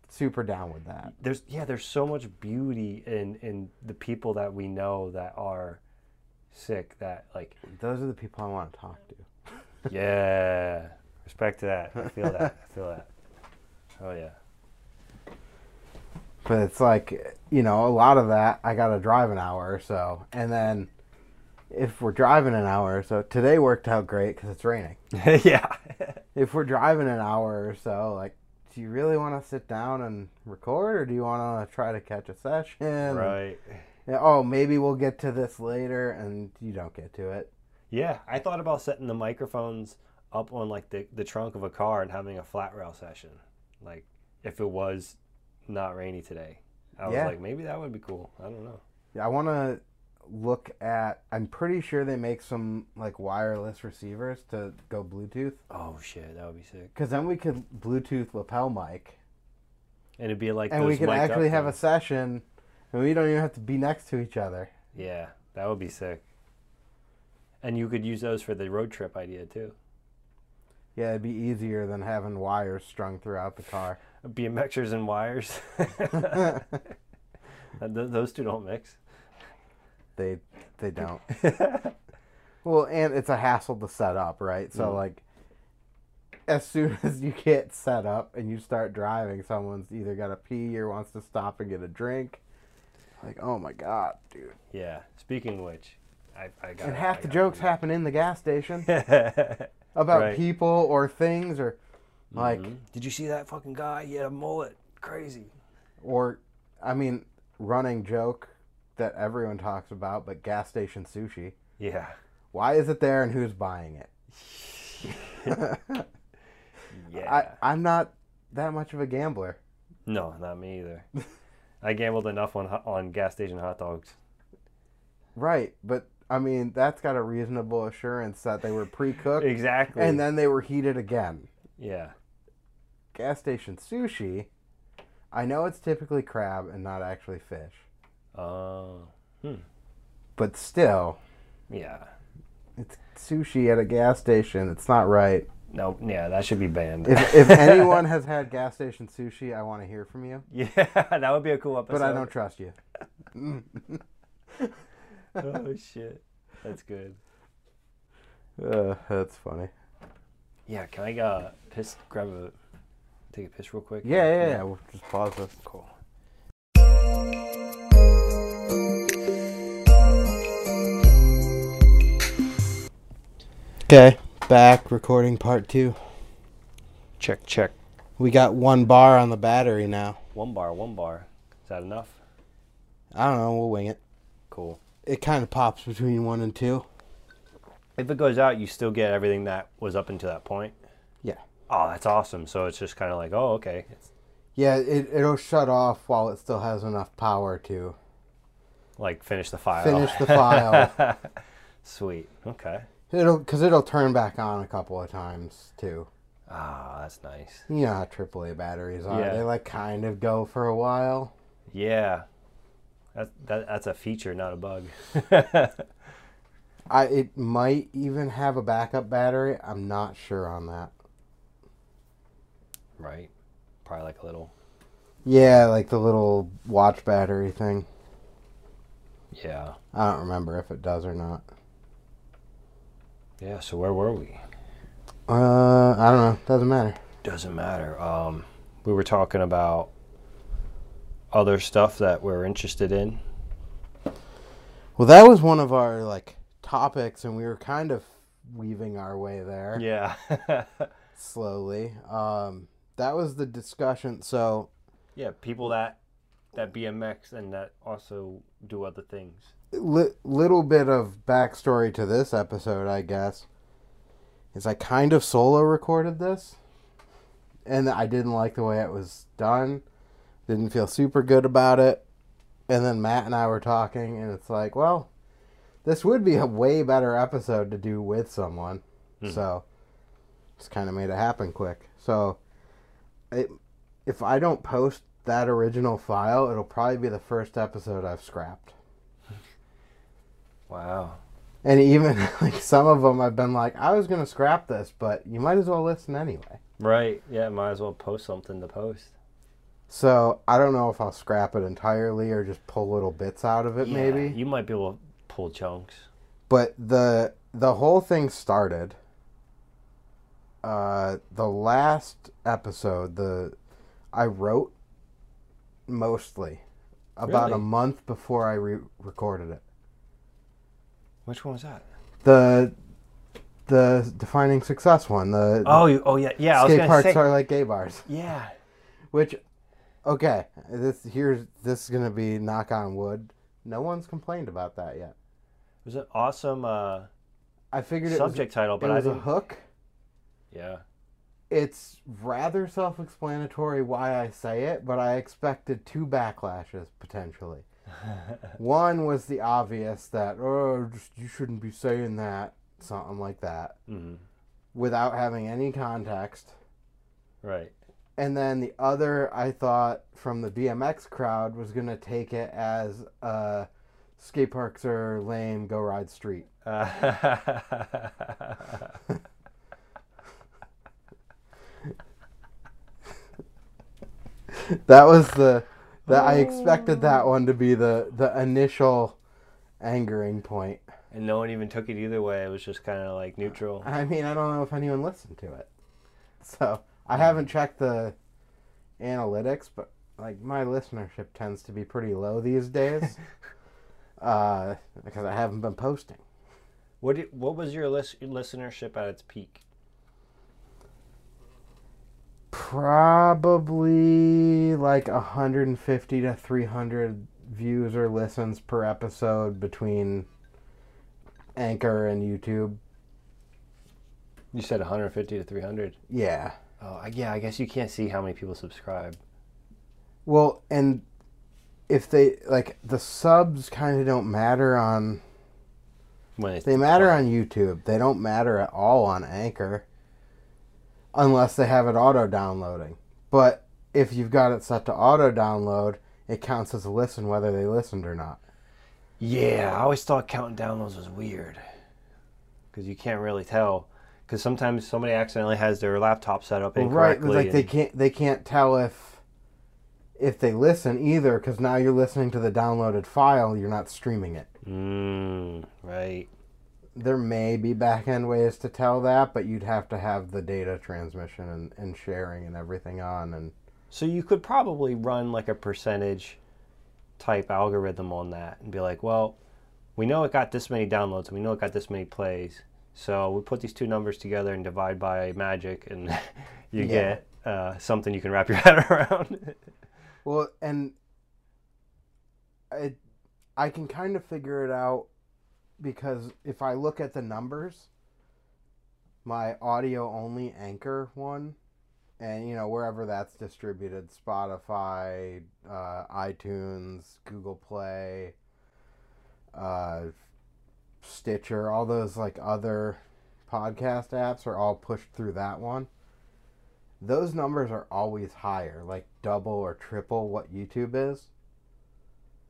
super down with that. There's yeah there's so much beauty in in the people that we know that are sick that like those are the people i want to talk to. Yeah. Respect to that. I feel that. I feel that. Oh yeah but it's like you know a lot of that i gotta drive an hour or so and then if we're driving an hour or so today worked out great because it's raining. Yeah. If we're driving an hour or so like do you really want to sit down and record or do you want to try to catch a session? Right. Yeah, oh maybe we'll get to this later and you don't get to it. Yeah i thought about setting the microphones up on like the, the trunk of a car and having a flat rail session like if it was not rainy today i was Yeah. like maybe that would be cool i don't know Yeah, I want to look at. I'm pretty sure they make some like wireless receivers to go Bluetooth, oh shit that would be sick because then we could Bluetooth lapel mic, and it'd be like and we could actually have a session, and we don't even have to be next to each other. Yeah, that would be sick. And you could use those for the road trip idea too. Yeah, it'd be easier than having wires strung throughout the car. BMXers and wires. Th- those two don't mix. they they don't. Well, and it's a hassle to set up, right? So Mm. like. As soon as you get set up and you start driving, someone's either got to pee or wants to stop and get a drink. Like, oh my god, dude! Yeah. Speaking of which, I, I got And half the jokes happen in the gas station. About Right. people or things or like mm-hmm. Did you see that fucking guy? He had a mullet. Crazy. or I mean running joke that everyone talks about but gas station sushi. Yeah. Why is it there and who's buying it? Yeah. I I'm not that much of a gambler. no, not me either. I gambled enough on on gas station hot dogs. Right, but I mean that's got a reasonable assurance that they were pre-cooked Exactly. and then they were heated again. yeah. Gas station sushi, I know it's typically crab and not actually fish, Oh. Hmm. but still yeah. It's sushi at a gas station. It's not right. No. Yeah, that should be banned. If, if anyone has had gas station sushi, I want to hear from you. yeah, that would be a cool episode. But I don't trust you. oh shit, that's good. Uh, that's funny. Yeah, can I uh piss? Grab a take a piss real quick. Yeah, yeah, yeah. We'll just pause this. Cool. Okay, Back recording part two. Check, check. We got one bar on the battery now. One bar, one bar. Is that enough? I don't know. We'll wing it. Cool. It kind of pops between one and two. If it goes out, you still get everything that was up until that point. Yeah. Oh, that's awesome. So it's just kind of like, oh, okay. It's Yeah, it, it'll shut off while it still has enough power to like finish the file. finish the file. Sweet. Okay. It'll because it'll turn back on a couple of times too. Ah, that's nice. You know how AAA batteries are. Yeah. They like kind of go for a while. Yeah. That, that that's a feature, not a bug. I it might even have a backup battery. I'm not sure on that. right. Probably like a little. Yeah, like the little watch battery thing. Yeah. I don't remember if it does or not. Yeah. So where were we? Uh, I don't know. Doesn't matter. Doesn't matter. Um, we were talking about other stuff that we're interested in. Well, that was one of our like topics, and we were kind of weaving our way there Yeah. slowly. Um, that was the discussion. So yeah. People that that BMX and that also do other things. li- little bit of backstory to this episode, I guess, is I kind of solo recorded this, and I didn't like the way it was done. Didn't feel super good about it. And then Matt and I were talking, and it's like, well, this would be a way better episode to do with someone. Hmm. So, just kind of made it happen quick. So, it, if I don't post that original file, it'll probably be the first episode I've scrapped. Wow. And even like some of them, I've been like, I was gonna scrap this, but you might as well listen anyway. Right. Yeah. Might as well post something to post. So I don't know if I'll scrap it entirely or just pull little bits out of it, Yeah, maybe. you might be able to pull chunks. But the the whole thing started. Uh, the last episode, the I wrote mostly about a month before I re- recorded it. Which one was that? The the defining success one. The Oh, you, oh yeah, yeah. I was skate parks say. are like gay bars. Yeah. Which, okay, this here's this is gonna be knock on wood. No one's complained about that yet. It was an awesome uh, I figured it subject title, but it I was a hook. Yeah. It's rather self-explanatory why I say it, but I expected two backlashes potentially. One was the obvious that oh, just, you shouldn't be saying that, something like that, hmm without having any context. Right. And then the other, I thought from the BMX crowd was gonna take it as uh, skate parks are lame, go ride street. That was the that I expected that one to be the the initial angering point. and no one even took it either way. It was just kind of like neutral. I mean, I don't know if anyone listened to it, so I haven't checked the analytics, but like my listenership tends to be pretty low these days, uh, because I haven't been posting. What did, What was your lis- listenership at its peak? Probably like 150 to 300 views or listens per episode between Anchor and YouTube. You said 150 to 300. Yeah. Oh, I- yeah. I guess you can't see how many people subscribe. Well, and if they like the subs kind of don't matter on When it's they matter on YouTube. They don't matter at all on Anchor unless they have it auto downloading. But if you've got it set to auto download, it counts as a listen whether they listened or not. Yeah, I always thought counting downloads was weird because you can't really tell. Because sometimes somebody accidentally has their laptop set up Well, right, incorrectly. like they can't they can't tell if if they listen either because now you're listening to the downloaded file, you're not streaming it. Mm, right. There may be back end ways to tell that, but you'd have to have the data transmission and, and sharing and everything on and So you could probably run like a percentage type algorithm on that and be like, well, we know it got this many downloads and we know it got this many plays. So we put these two numbers together and divide by magic, and you Yeah. get uh, something you can wrap your head around. Well, and I, I can kind of figure it out because if I look at the numbers, my audio only anchor one, and you know wherever that's distributed, Spotify, uh, iTunes, Google Play, uh, Stitcher, all those like other podcast apps are all pushed through that one those numbers are always higher, like double or triple what YouTube is.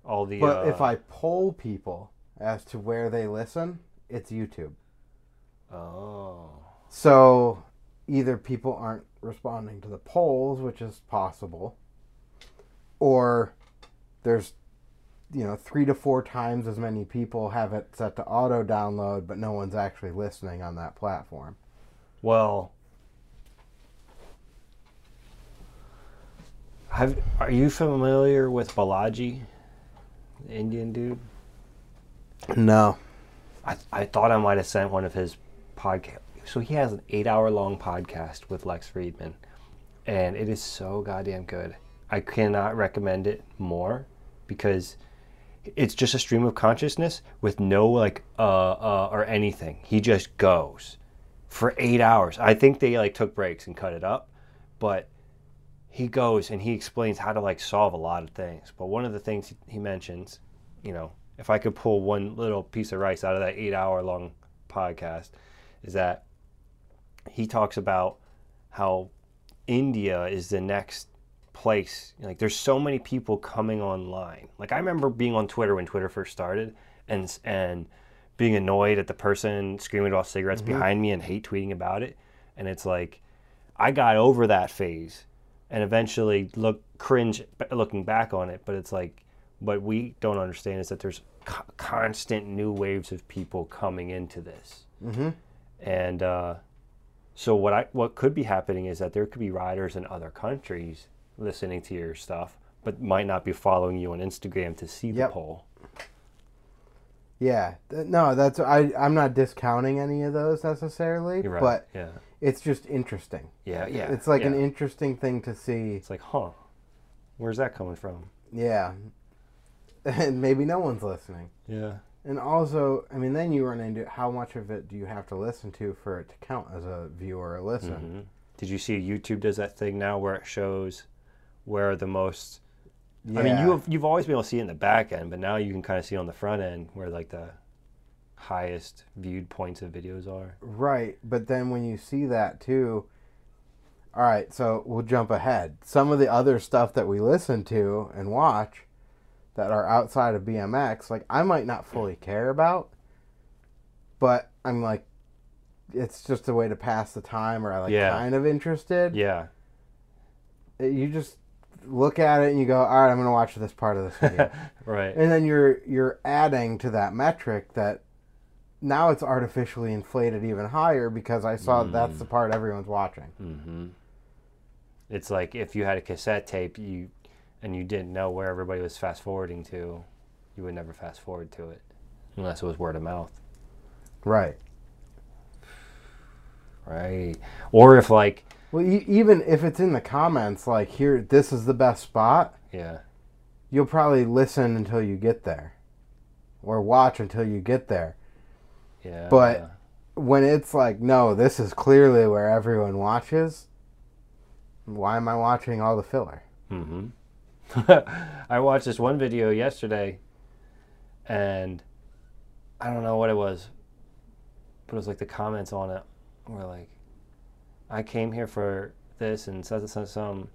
All the But uh, if I poll people as to where they listen, it's YouTube. oh So either people aren't responding to the polls, which is possible, or there's you know, three to four times as many people have it set to auto download, but no one's actually listening on that platform. well, have are you familiar with Balaji, the Indian dude? No. I, I thought I might have sent one of his podcast. So he has an eight hour long podcast with Lex Fridman, and it is so goddamn good. I cannot recommend it more because it's just a stream of consciousness with no like uh uh or anything. He just goes for eight hours. I think they like took breaks and cut it up, but he goes and he explains how to like solve a lot of things. But one of the things he- mentions, you know, if I could pull one little piece of rice out of that eight hour long podcast, is that he talks about how India is the next place. Like, there's so many people coming online. Like, I remember being on Twitter when Twitter first started, and and being annoyed at the person screaming about cigarettes behind me and hate tweeting about it. And it's like, I got over that phase, and eventually look cringe looking back on it. But it's like, what we don't understand is that there's co- constant new waves of people coming into this Mm-hmm. and uh, so what I what could be happening is that there could be riders in other countries listening to your stuff, but might not be following you on Instagram to see the poll. Yeah. No, that's I. I'm not discounting any of those necessarily, right. but yeah, it's just interesting. yeah, yeah. It's like an interesting thing to see. It's like, huh? Where's that coming from? Yeah. And maybe no one's listening. Yeah. And also, I mean, then you run into how much of it do you have to listen to for it to count as a viewer or listen? Mhm. Did you see YouTube does that thing now where it shows where the most? I mean, you have, you've always been able to see it in the back end, but now you can kind of see on the front end where like the highest viewed points of videos are. Right, but then when you see that too, all right, so we'll jump ahead. Some of the other stuff that we listen to and watch that are outside of BMX, like I might not fully care about, but I'm like, it's just a way to pass the time, or I like Yeah. kind of interested. Yeah. Eh, you just look at it and you go, all right, I'm gonna watch this part of this video. right. and then you're you're adding to that metric that now it's artificially inflated even higher because I saw that's the part everyone's watching. hmm It's like if you had a cassette tape, you and you didn't know where everybody was fast forwarding to, you would never fast forward to it, unless it was word of mouth, Right. right? Or if like, Well, e- even if it's in the comments, like here, this is the best spot, yeah, you'll probably listen until you get there, or watch until you get there. yeah, But- When it's like, no, this is clearly where everyone watches. Why am I watching all the filler? hmm I watched this one video yesterday, and I don't know what it was, but it was like the comments on it were like, "I came here for this and some some some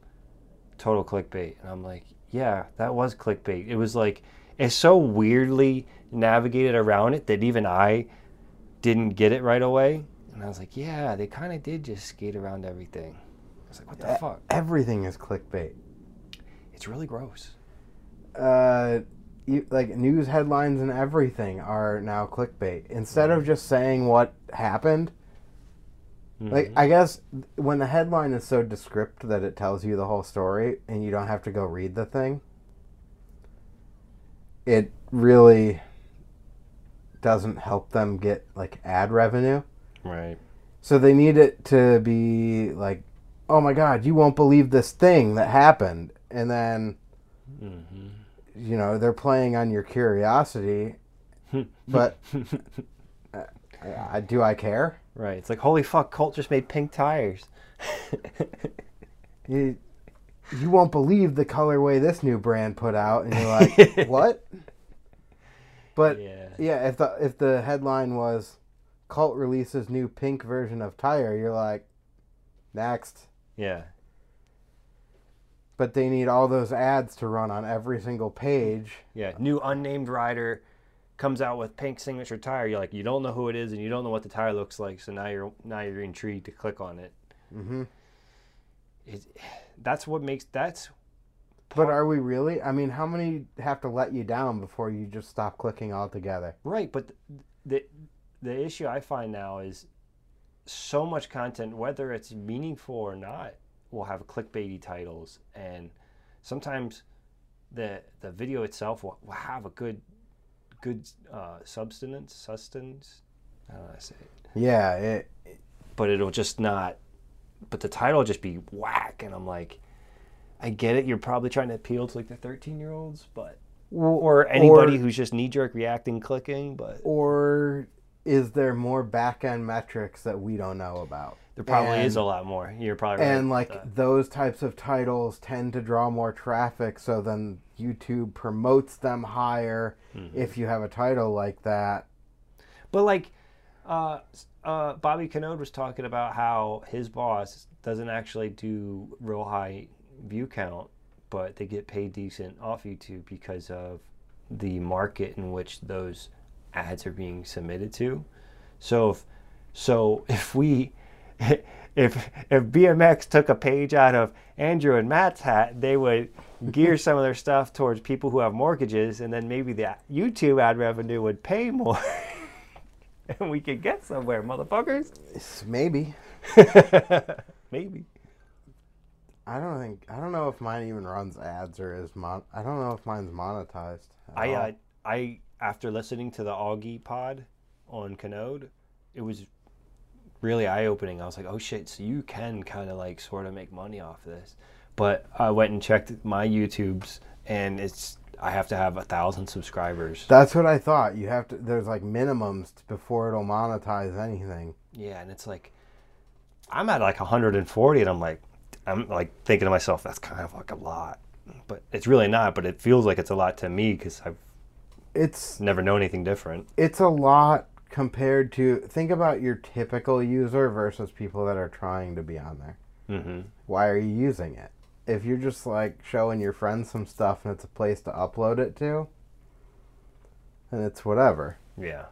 total clickbait," and I'm like, "Yeah, that was clickbait." It was like it's so weirdly navigated around it that even I didn't get it right away, and I was like, "Yeah, they kind of did just skate around everything." I was like, "What the E- fuck?" Everything is clickbait. It's really gross. uh, you, like news headlines and everything are now clickbait. Instead of just saying what happened, like Mm-hmm. I guess when the headline is so descript that it tells you the whole story and you don't have to go read the thing, it really doesn't help them get like ad revenue Right. So they need it to be like, oh my god, you won't believe this thing that happened, and then, hmm you know, they're playing on your curiosity. but uh, I, do I care? Right. It's like holy fuck, Cult just made pink tires. You you won't believe the colorway this new brand put out, and you're like, what? But yeah. yeah, if the if the headline was Cult releases new pink version of tire, you're like, next. Yeah. But they need all those ads to run on every single page. Yeah. New unnamed rider comes out with pink signature tire. You're like, you don't know who it is, and you don't know what the tire looks like. So now you're now you're intrigued to click on it. Mm-hmm. It, that's what makes that's. But are we really? I mean, how many have to let you down before you just stop clicking altogether? Right, but the the issue I find now is so much content, whether it's meaningful or not, will have clickbaity titles, and sometimes the the video itself will, will have a good good uh, substance sustenance. How do I say it? Yeah, it, But it'll just not. But the title will just be whack, and I'm like, I get it. You're probably trying to appeal to like the 13 year olds, but or anybody or- who's just knee jerk reacting, clicking. But or is there more back end metrics that we don't know about? There probably And- is a lot more. You're probably right. and like that. those types of titles tend to draw more traffic so then youtube promotes them higher Mm-hmm. if you have a title like that but like, uh, uh, Bobby Canode was talking about how his boss doesn't actually do real high view count, but they get paid decent off YouTube because of the market in which those ads are being submitted to. So if so if we if if BMX took a page out of Andrew and Matt's hat, they would gear some of their stuff towards people who have mortgages, and then maybe the YouTube ad revenue would pay more, and we could get somewhere, motherfuckers. Maybe maybe. i don't think i don't know if mine even runs ads or is mon i don't know if mine's monetized I uh, I after listening to the Augie pod on Canode, it was really eye opening. I was like, oh shit, so you can kind of like sort of make money off this. But I went and checked my YouTubes, and it's I have to have a thousand subscribers. that's what i thought you have to there's like minimums before it'll monetize anything Yeah, and it's like I'm at like 140, and I'm like I'm like thinking to myself, that's kind of like a lot, but it's really not. But it feels like it's a lot to me because I've it's never known anything different. it's a lot compared to think about your typical user versus people that are trying to be on there hmm why are you using it? If you're just like showing your friends some stuff and it's a place to upload it to, then it's whatever. Yeah.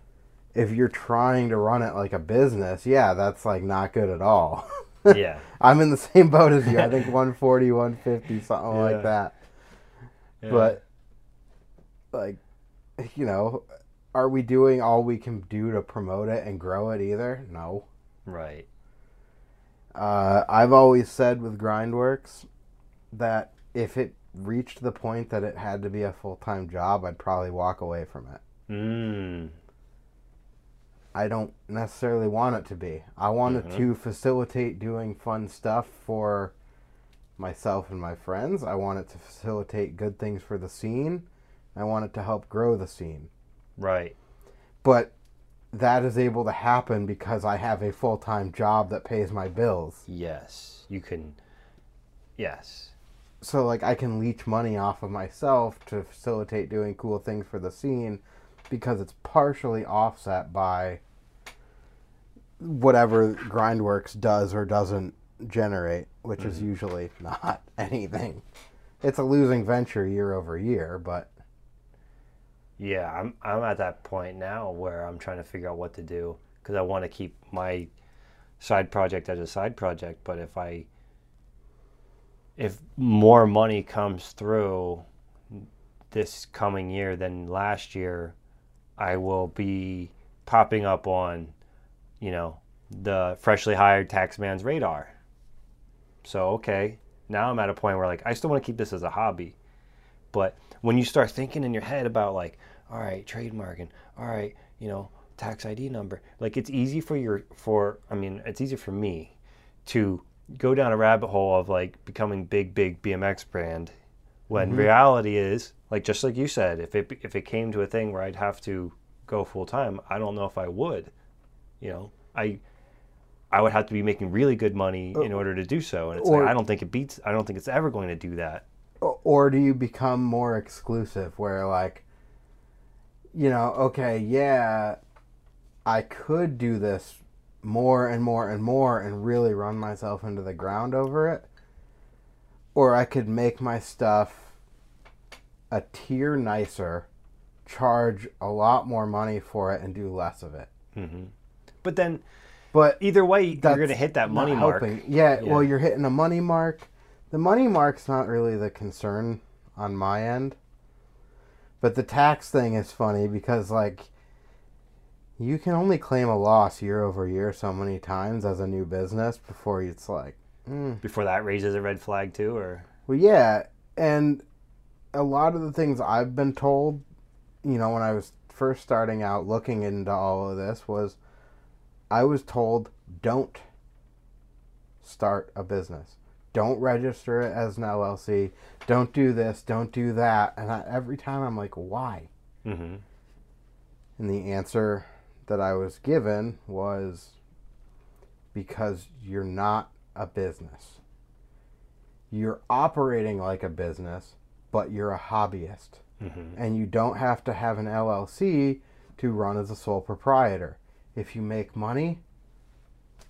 If you're trying to run it like a business, yeah, that's like not good at all. Yeah. I'm in the same boat as you. I think 140, 150, something Yeah. like that. Yeah. But like you know, are we doing all we can do to promote it and grow it either? No. right. Uh, I've always said with Grindworks that if it reached the point that it had to be a full time job, I'd probably walk away from it. Mm. I don't necessarily want it to be. I want it Mhm. to facilitate doing fun stuff for myself and my friends. I want it to facilitate good things for the scene. I want it to help grow the scene. Right. But that is able to happen because I have a full time job that pays my bills. Yes. You can. Yes. so like I can leech money off of myself to facilitate doing cool things for the scene because it's partially offset by whatever Grindworks does or doesn't generate, which is mm-hmm. usually not anything. It's a losing venture year over year, but Yeah. I'm. I'm at that point now where I'm trying to figure out what to do because I want to keep my side project as a side project. But if I if more money comes through this coming year than last year, I will be popping up on, you know, the freshly hired tax man's radar. So okay, now I'm at a point where like I still want to keep this as a hobby, but when you start thinking in your head about like, all right, trademarking, all right, you know, tax ID number. Like it's easy for your for I mean, it's easy for me to go down a rabbit hole of like becoming big big BMX brand when Mm-hmm. reality is like just like you said, if it if it came to a thing where I'd have to go full time, I don't know if I would. You know, I I would have to be making really good money in order to do so, and it's or- like I don't think it beats. I don't think it's ever going to do that. Or do you become more exclusive where like you know okay yeah i could do this more and more and more and really run myself into the ground over it or i could make my stuff a tier nicer charge a lot more money for it and do less of it mm-hmm. But then but either way, you're going to hit that money mark. Yeah, Yeah. well, you're hitting a money mark. The money mark's not really the concern on my end. But the tax thing is funny because, like, you can only claim a loss year over year so many times as a new business before it's like, mm. Before that raises a red flag too, or well, yeah. And a lot of the things I've been told, you know, when I was first starting out looking into all of this was I was told don't start a business. Don't register it as an LLC. Don't do this. Don't do that. And I, every time I'm like, why? mm-hmm. And the answer that I was given was because you're not a business. You're operating like a business, but you're a hobbyist. Mm-hmm. And you don't have to have an LLC to run as a sole proprietor. If you make money,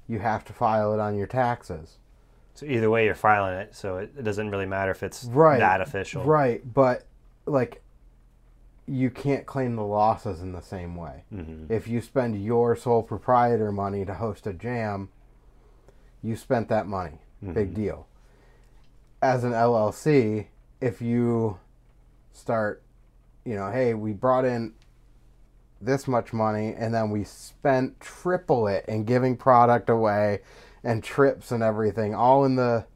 you have to file it on your taxes. So either way, you're filing it, so it, it doesn't really matter if it's Right. that official. Right, but like you can't claim the losses in the same way. Mm-hmm. If you spend your sole proprietor money to host a jam, you spent that money. Big deal. As an LLC, if you start, you know, hey, we brought in this much money and then we spent triple it in giving product away and trips and everything, all in the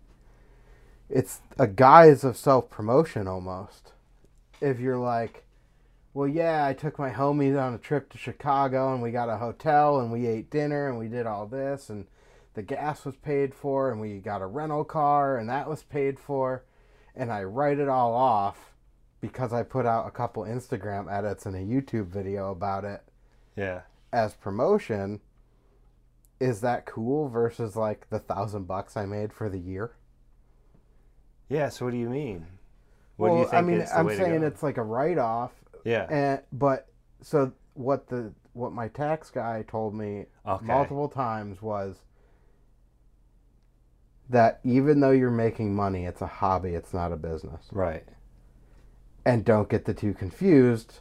it's a guise of self promotion almost. If you're like, well, yeah, I took my homies on a trip to Chicago and we got a hotel and we ate dinner and we did all this and the gas was paid for and we got a rental car and that was paid for and I write it all off because I put out a couple Instagram edits and a YouTube video about it Yeah. as promotion. Is that cool versus like the thousand bucks I made for the year? Yeah. So what do you mean? What well, do you think I mean, is the I'm saying it's like a write off yeah. And but so what the what my tax guy told me Okay. multiple times was that even though you're making money, it's a hobby, it's not a business. right. And don't get the two confused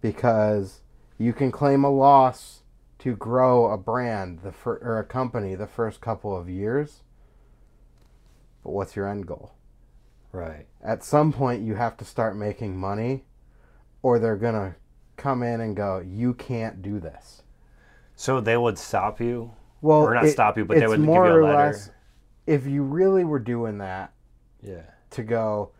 because you can claim a loss to grow a brand the fir- or a company the first couple of years. But what's your end goal? Right. at some point you have to start making money or they're going to come in and go you can't do this So they would stop you. well Or not stop you, but they would give you a letter. if you really were doing that Yeah. to go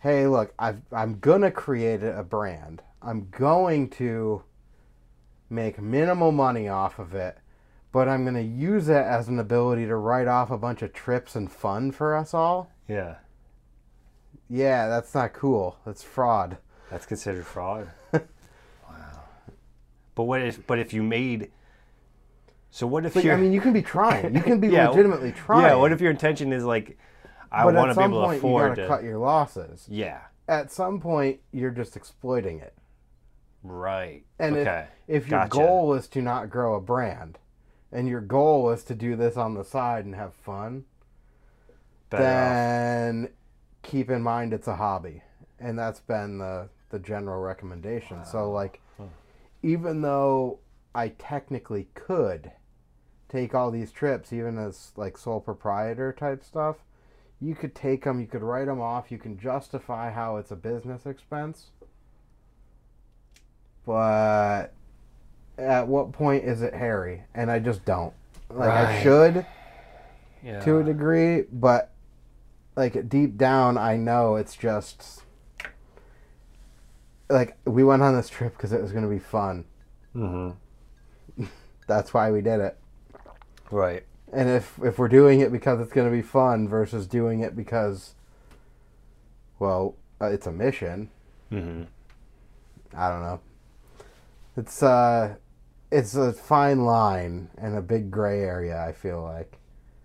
hey look I've, i'm going to create a brand i'm going to make minimal money off of it but i'm going to use it as an ability to write off a bunch of trips and fun for us all Yeah. yeah that's not cool that's fraud That's considered fraud. wow. But what if? But if you made. So what if you're? I mean, you can be trying. You can be Yeah, legitimately trying. Yeah. What if your intention is like, I want to be able to point afford you to. gotta cut your losses. Yeah. At some point, you're just exploiting it. Right. And okay. if if your Gotcha. goal is to not grow a brand, and your goal is to do this on the side and have fun, Better off. then keep in mind it's a hobby, and that's been the the general recommendation. So like, even though I technically could take all these trips, even as like sole proprietor type stuff, you could take them, you could write them off, you can justify how it's a business expense. But at what point is it hairy? And I just don't. Like I should Yeah. to a degree, but like deep down, I know it's just like we went on this trip because it was going to be fun, Mm-hmm. That's why we did it. Right. And if if we're doing it because it's going to be fun versus doing it because, well, uh, it's a mission. Mm-hmm. I don't know. It's uh, it's a fine line and a big gray area. I feel like.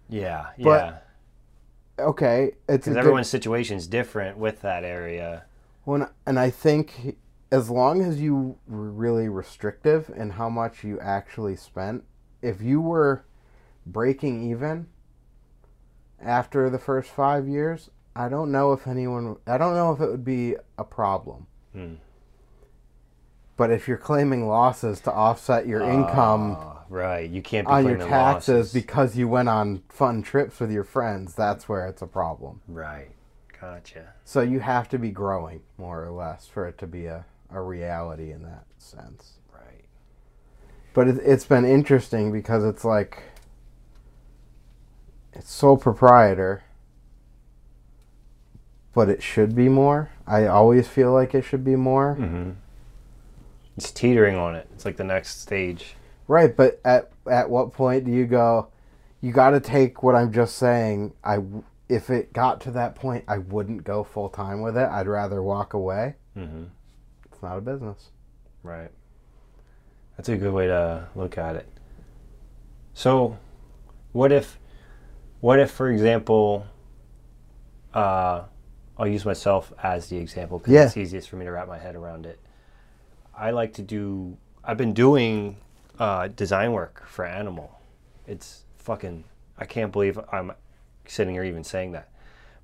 Yeah. But yeah. Okay, it's Because good- everyone's situation is different with that area. When and I think as long as you were really restrictive in how much you actually spent, if you were breaking even after the first five years, I don't know if anyone. I don't know if it would be a problem. Hmm. But if you're claiming losses to offset your income Ah, right. You can't be on your taxes losses. because you went on fun trips with your friends, that's where it's a problem. right. Gotcha. So you have to be growing more or less for it to be a, a reality in that sense. Right. But it, it's been interesting because it's like it's sole proprietor, but it should be more. I always feel like it should be more. Mm-hmm. It's teetering on it. It's like the next stage. Right, but at at what point do you go? You got to take what I'm just saying. I if it got to that point, I wouldn't go full time with it. I'd rather walk away. Mm-hmm. It's not a business. Right. That's a good way to look at it. So, what if, what if, for example, uh, I'll use myself as the example because Yeah. it's easiest for me to wrap my head around it. I like to do. I've been doing uh, design work for Animal. It's fucking. I can't believe I'm sitting here even saying that,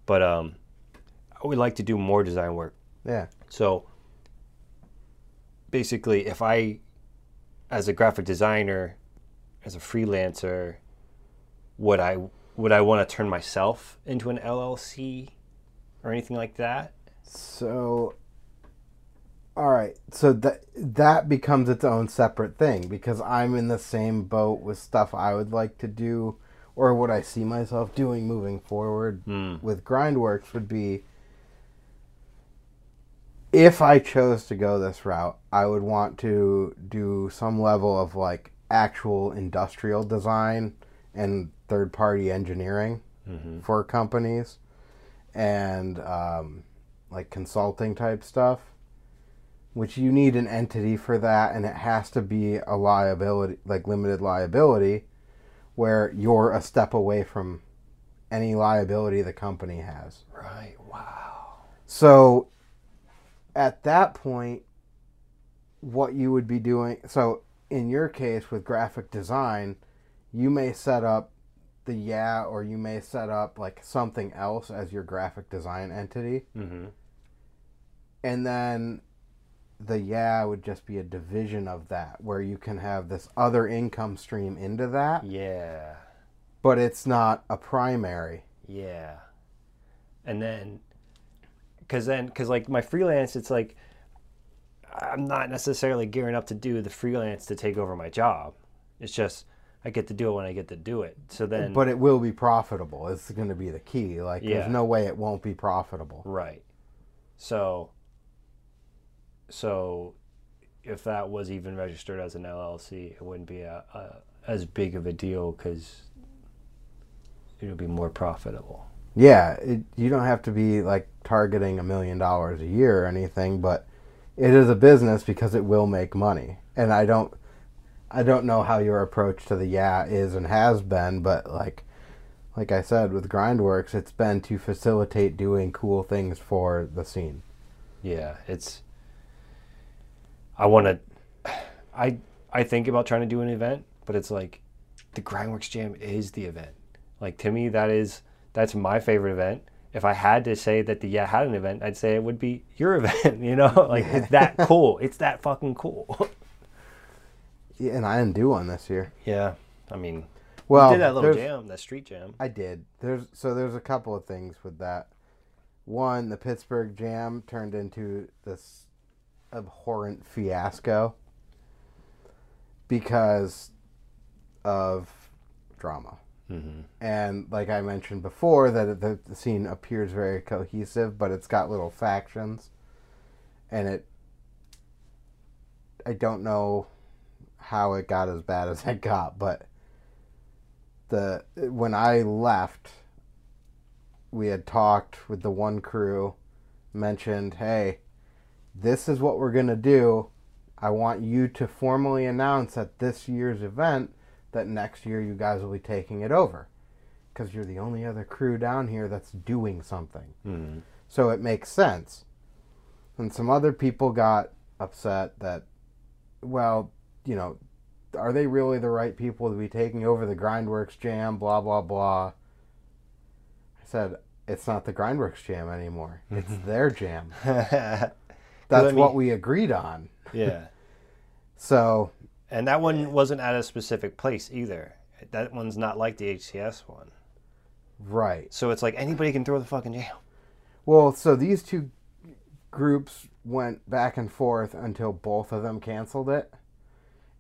but um, I would like to do more design work. Yeah. So basically, if I, as a graphic designer, as a freelancer, would I would I want to turn myself into an LLC or anything like that? So, all right. So that that becomes its own separate thing because I'm in the same boat with stuff I would like to do, or what I see myself doing moving forward Hmm. with Grindworks would be. If I chose to go this route, I would want to do some level of like actual industrial design and third party engineering Mm-hmm. for companies and um, like consulting type stuff, which you need an entity for that, and it has to be a liability, like limited liability, where you're a step away from any liability the company has. Right. Wow. So at that point, what you would be doing, so in your case with graphic design, you may set up the yeah, or you may set up like something else as your graphic design entity. Mm-hmm. And then the yeah would just be a division of that where you can have this other income stream into that, Yeah. but it's not a primary. Yeah. And then, because then, because like my freelance, it's like I'm not necessarily gearing up to do the freelance to take over my job. It's just I get to do it when I get to do it. So then, But it will be profitable. It's going to be the key. Like Yeah. there's no way it won't be profitable. right. So, so if that was even registered as an LLC, it wouldn't be a, a as big of a deal because it would be more profitable. Yeah, it, you don't have to be like targeting a million dollars a year or anything, but it is a business because it will make money. And I don't I don't know how your approach to the yeah is and has been, but like like I said with Grindworks, it's been to facilitate doing cool things for the scene. Yeah, it's. I want to. I I think about trying to do an event, but it's like, the Grindworks Jam is the event. Like to me, that is that's my favorite event. If I had to say that the yeah had an event, I'd say it would be your event. You know, like it's that cool. It's that fucking cool. Yeah, and I didn't do one this year. yeah, I mean, Well, you did that little jam, that street jam. I did. There's so there's a couple of things with that. One, the Pittsburgh Jam turned into this abhorrent fiasco because of drama. Mm-hmm. And like I mentioned before, that the, the scene appears very cohesive, but it's got little factions, and it. I don't know how it got as bad as it got, but the when I left, we had talked with the one crew, mentioned, hey, this is what we're gonna do. I want you to formally announce at this year's event that next year you guys will be taking it over, because you're the only other crew down here that's doing something. Mm-hmm. So it makes sense. And some other people got upset that, well, you know, are they really the right people to be taking over the Grindworks jam? Blah, blah, blah. I said, it's not the Grindworks jam anymore. It's their jam. That's mean- what we agreed on. yeah. So, And that one wasn't at a specific place either. That one's not like the HCS one. right. So it's like anybody can throw the fucking jam. Well, so these two groups went back and forth until both of them canceled it,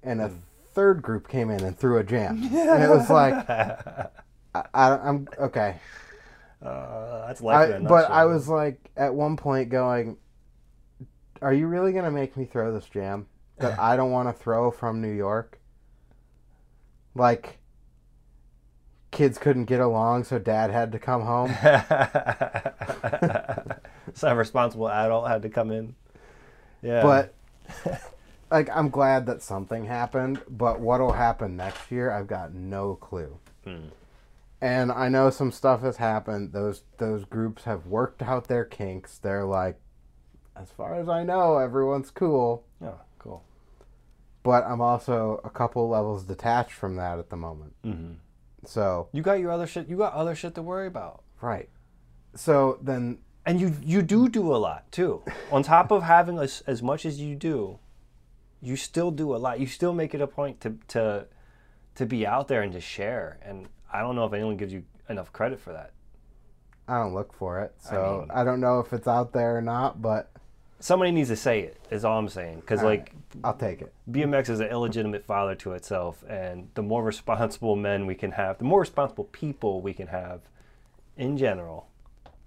and a third group came in and threw a jam, and it was like, I, I, I'm okay. Uh, that's life. I, in a but I was like, at one point, going, "Are you really gonna make me throw this jam that I don't want to throw from New York?" Like, kids couldn't get along, so dad had to come home. Some responsible adult had to come in. Yeah. But like I'm glad that something happened, but what'll happen next year, I've got no clue. Hmm. And I know some stuff has happened. Those those groups have worked out their kinks. They're like as far as I know, everyone's cool, oh, cool. but I'm also a couple levels detached from that at the moment. hmm So, You got your other shit. You got other shit to worry about. right. So then And you you do do a lot too. On top of having as, as much as you do, you still do a lot. You still make it a point to to to be out there and to share. And I don't know if anyone gives you enough credit for that. I don't look for it. So mean- I, don't know if it's out there or not, but Somebody needs to say it. Is all I'm saying. Because like I'll take it. BMX is an illegitimate father to itself, and the more responsible men we can have, the more responsible people we can have, in general,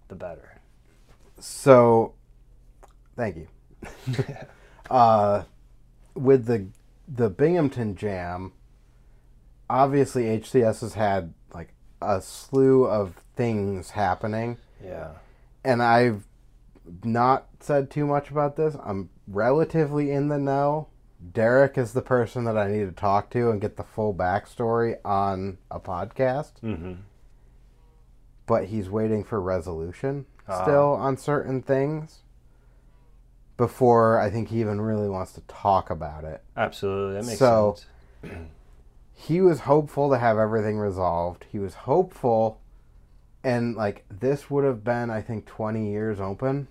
the better. So, thank you. uh, with the the Binghamton Jam, obviously HCS has had like a slew of things happening, Yeah. and I've not said too much about this. I'm relatively in the know. Derek is the person that I need to talk to and get the full backstory on a podcast, Mm-hmm. but he's waiting for resolution Ah. still on certain things before I think he even really wants to talk about it. Absolutely, that makes So- sense. He was hopeful to have everything resolved. He was hopeful, and like this would have been, I think, 20 years open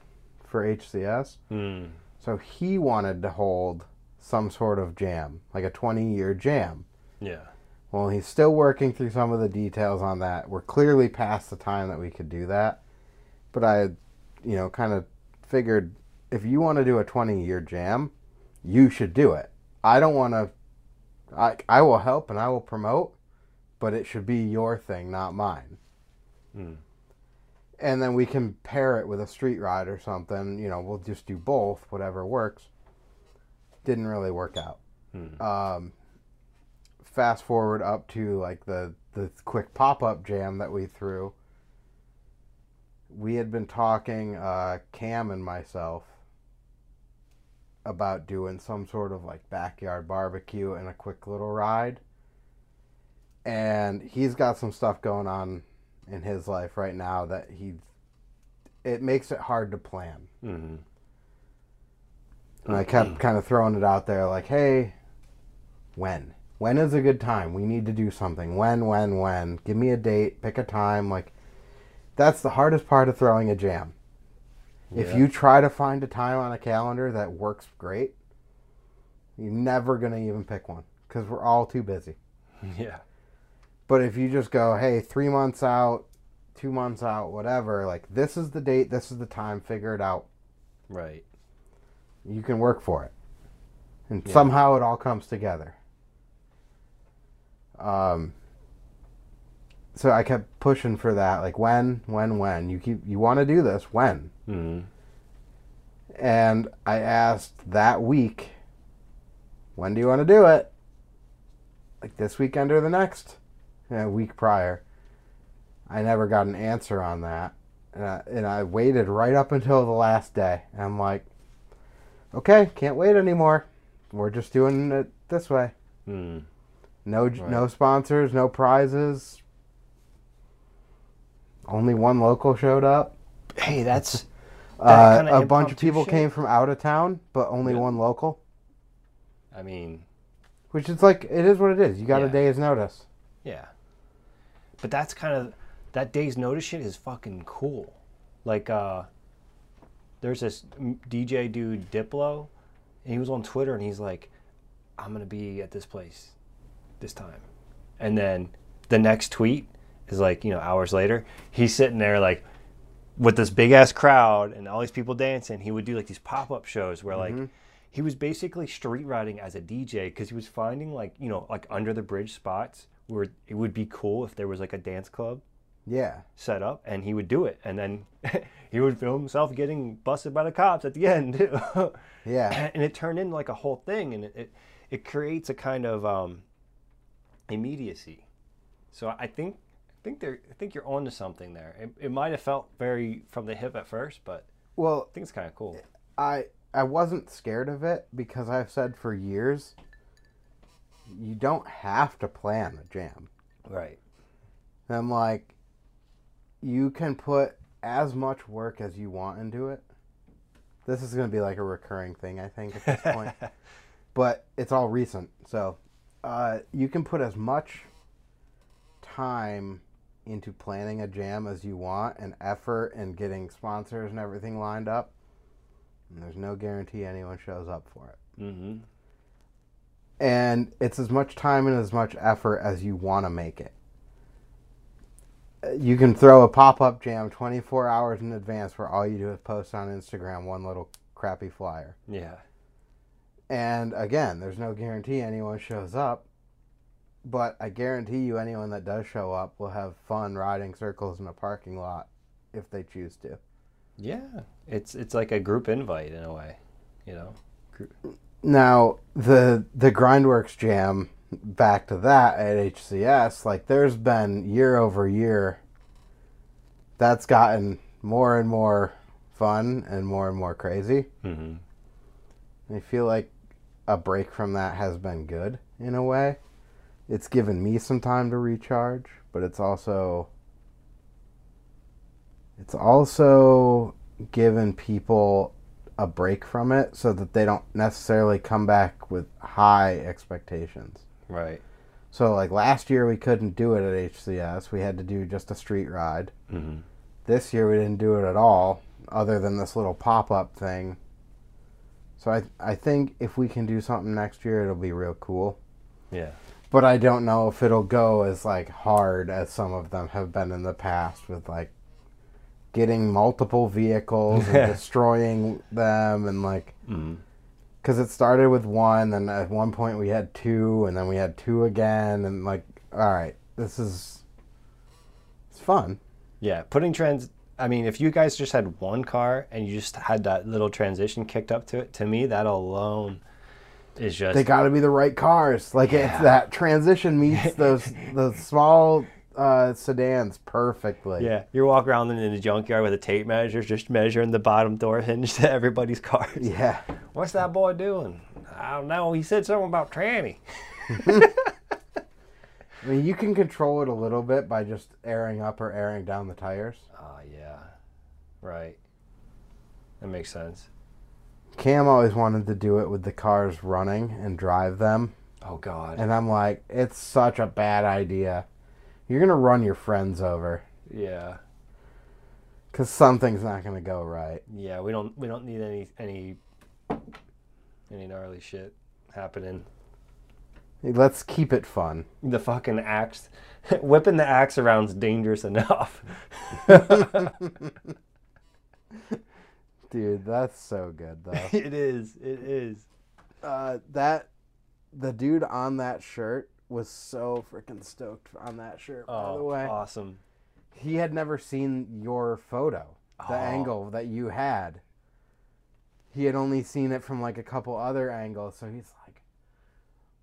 for HCS. Mm. So he wanted to hold some sort of jam, like a 20 year jam. Yeah. Well, he's still working through some of the details on that. We're clearly past the time that we could do that. But I, you know, kind of figured if you want to do a 20 year jam, you should do it. I don't want to, I, I will help and I will promote, but it should be your thing, not mine. Mm. And then we can pair it with a street ride or something. You know, we'll just do both, whatever works. Didn't really work out Mm. um, fast forward up to like the the quick pop up jam that we threw. We had been talking, uh, Cam and myself, about doing some sort of like backyard barbecue and a quick little ride. And he's got some stuff going on in his life right now that he it makes it hard to plan. Mm-hmm. And I kept kind of throwing it out there like, hey, when? When is a good time? We need to do something. When, when, when? Give me a date, pick a time. Like, that's the hardest part of throwing a jam. If you try to find a time on a calendar that works great, you're never going to even pick one because we're all too busy. Yeah. But if you just go, hey, three months out, two months out, whatever, like, this is the date, this is the time, figure it out. Right. you can work for it and Yeah. somehow it all comes together um so i kept pushing for that like when when when you keep you want to do this when Mm-hmm. and i asked that week when do you want to do it like this weekend or the next, a week prior. I never got an answer on that, and I, and I waited right up until the last day. And I'm like, okay, can't wait anymore. We're just doing it this way. Hmm. No, Right. no sponsors, no prizes. Only one local showed up. Hey, that's Uh, a bunch of people shit? came from out of town, but only Yeah. one local. I mean, Which is like it is what it is. You got a day's notice. yeah. But that's kind of that day's notice shit is fucking cool. Like uh there's this DJ dude Diplo and he was on Twitter and he's like I'm to be at this place this time. And then the next tweet is like, you know, hours later, he's sitting there like with this big ass crowd and all these people dancing. He would do like these pop up shows where like he was basically street riding as a DJ because he was finding like, you know, like under the bridge spots where it would be cool if there was like a dance club Yeah. set up and he would do it. And then he would film himself getting busted by the cops at the end. Yeah. and it turned into like a whole thing and it, it, it creates a kind of um, immediacy so i think i think they're i think you're onto something there it, it might have felt very from the hip at first but Well, i think it's kind of cool I I wasn't scared of it because I've said for years you don't have to plan a jam. right I'm like you can put as much work as you want into it. This is going to be like a recurring thing I think at this point. but it's all recent. So, uh, you can put as much time into planning a jam as you want and effort and getting sponsors and everything lined up. And there's no guarantee anyone shows up for it. mm-hmm And it's as much time and as much effort as you want to make it. You can throw a pop up jam 24 hours in advance where all you do is post on Instagram one little crappy flyer. yeah And again, there's no guarantee anyone shows up, but I guarantee you anyone that does show up will have fun riding circles in a parking lot if they choose to. yeah it's it's like a group invite in a way you know Group- Now, the the Grindworks jam back to that at HCS, like there's been year over year that's gotten more and more fun and more and more crazy. mhm. I feel like a break from that has been good in a way. It's given me some time to recharge, but it's also it's also given people a break from it so that they don't necessarily come back with high expectations. right So like last year we couldn't do it at HCS. We had to do just a street ride. mm-hmm. This year we didn't do it at all other than this little pop-up thing. So I I think if we can do something next year it'll be real cool. yeah But I don't know if it'll go as like hard as some of them have been in the past with like getting multiple vehicles and destroying them and like mm-hmm. because it started with one then at one point we had two and then we had two again and like all right this is it's fun yeah putting trans i mean if you guys just had one car and you just had that little transition kicked up to it to me that alone is just they got to be the right cars like Yeah. it's that transition meets those the small uh, sedans perfectly Yeah, you're walking around in the junkyard with a tape measure, just measuring the bottom door hinge to everybody's cars. yeah What's that boy doing? I don't know. He said something about tranny. I mean, you can control it a little bit by just airing up or airing down the tires. Oh yeah, right. That makes sense. Cam always wanted to do it with the cars running and drive them. Oh God. And I'm like, it's such a bad idea. You're going to run your friends over yeah, because something's not going to go right. yeah. We don't we don't need any any any gnarly shit happening. Let's keep it fun. The fucking axe, whipping the axe around's dangerous enough. Dude, that's so good, though. it is. It is. uh, that, the dude on that shirt was so freaking stoked on that shirt, by the Oh, way. awesome. he had never seen your photo, the Oh. angle that you had. He had only seen it from like a couple other angles, so he's like,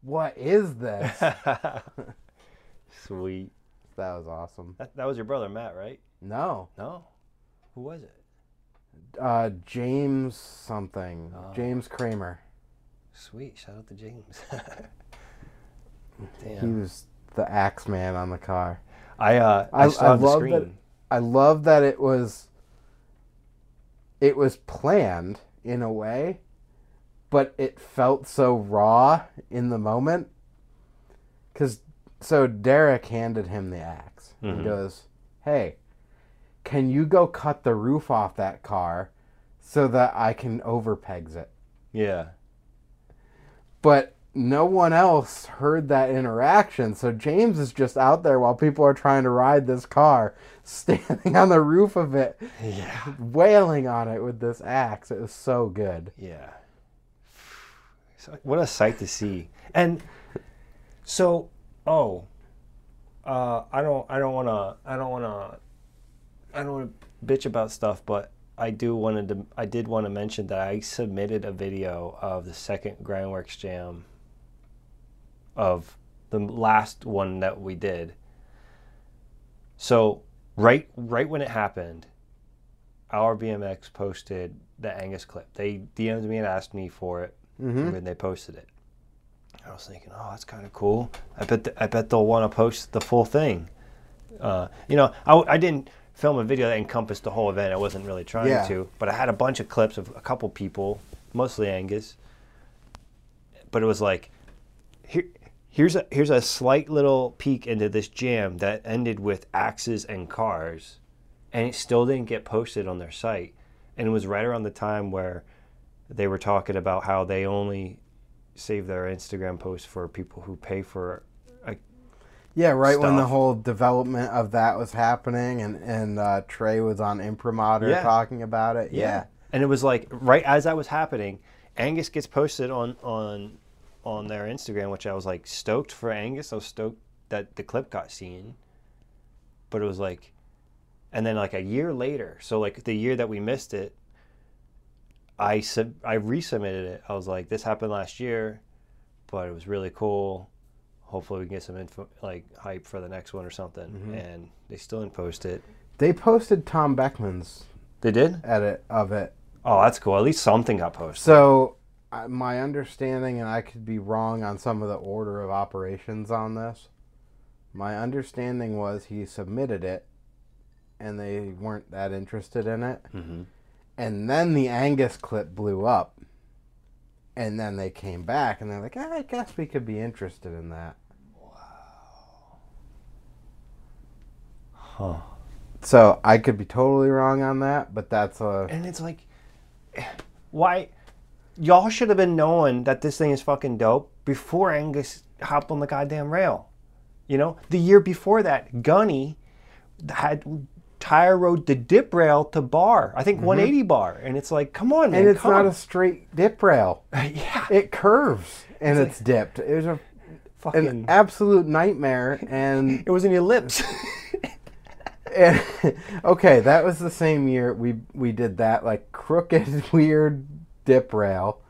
what is this? Sweet. that was awesome. That, that was your brother Matt, right? No, No. Who was it? uh, James something. Oh. James Kramer. Sweet. Shout out to James. He was the axe man on the car. I uh I, I- I love screen. that- I love that it was it was planned in a way, but it felt so raw in the moment. Cause so Derek handed him the ax Mhm. and goes, Hey, can you go cut the roof off that car so that I can overpegs it? Yeah. but no one else heard that interaction. So James is just out there while people are trying to ride this car, standing on the roof of it, Yeah. wailing on it with this axe. It was so good. Yeah. What a sight to see. And so, oh, uh, I don't, I don't want to, I don't want to, I don't want to bitch about stuff, but I do wanted to, I did want to mention that I submitted a video of the second Grindworks Jam of the last one that we did. So right, right when it happened, our BMX posted the Angus clip. They DM'd me and asked me for it Mm-hmm. when they posted it. I was thinking, oh, that's kind of cool. I bet I bet they'll want to post the full thing. Uh, you know, I, I didn't film a video that encompassed the whole event. I wasn't really trying Yeah. to, but I had a bunch of clips of a couple people, mostly Angus. But it was like, here's a here's a slight little peek into this jam that ended with axes and cars, and it still didn't get posted on their site. And it was right around the time where they were talking about how they only save their Instagram posts for people who pay for. A, Yeah, right when the whole development of that was happening, and and uh, Trey was on Imprimatur Yeah. talking about it. Yeah. and it was like right as that was happening, Angus gets posted on on on their Instagram, which I was like stoked for Angus. I was stoked that the clip got seen, but it was like, and then like a year later, so like the year that we missed it, I sub I resubmitted it. I was like, this happened last year, but it was really cool. Hopefully, we can get some info, like hype for the next one or something. Mm-hmm. And they still didn't post it. They posted Tom Beckman's They did. edit of it. Oh, that's cool. At least something got posted. So, my understanding, and I could be wrong on some of the order of operations on this. My understanding was he submitted it, and they weren't that interested in it. hmm And then the Angus clip blew up, and then they came back, and they're like, "Ah, "I guess we could be interested in that." Wow. Huh. So I could be totally wrong on that, but that's a And it's like, why? Y'all should have been knowing that this thing is fucking dope before Angus hopped on the goddamn rail. You know, the year before that, Gunny had tire rode the dip rail to bar. I think mm-hmm. 180 bar, and it's like, come on, man, and it's come. not a straight dip rail. yeah, It curves and It's it's, dipped. It was a fucking. an absolute nightmare and, it was an ellipse. and okay that was the same year we we did that like crooked weird dip rail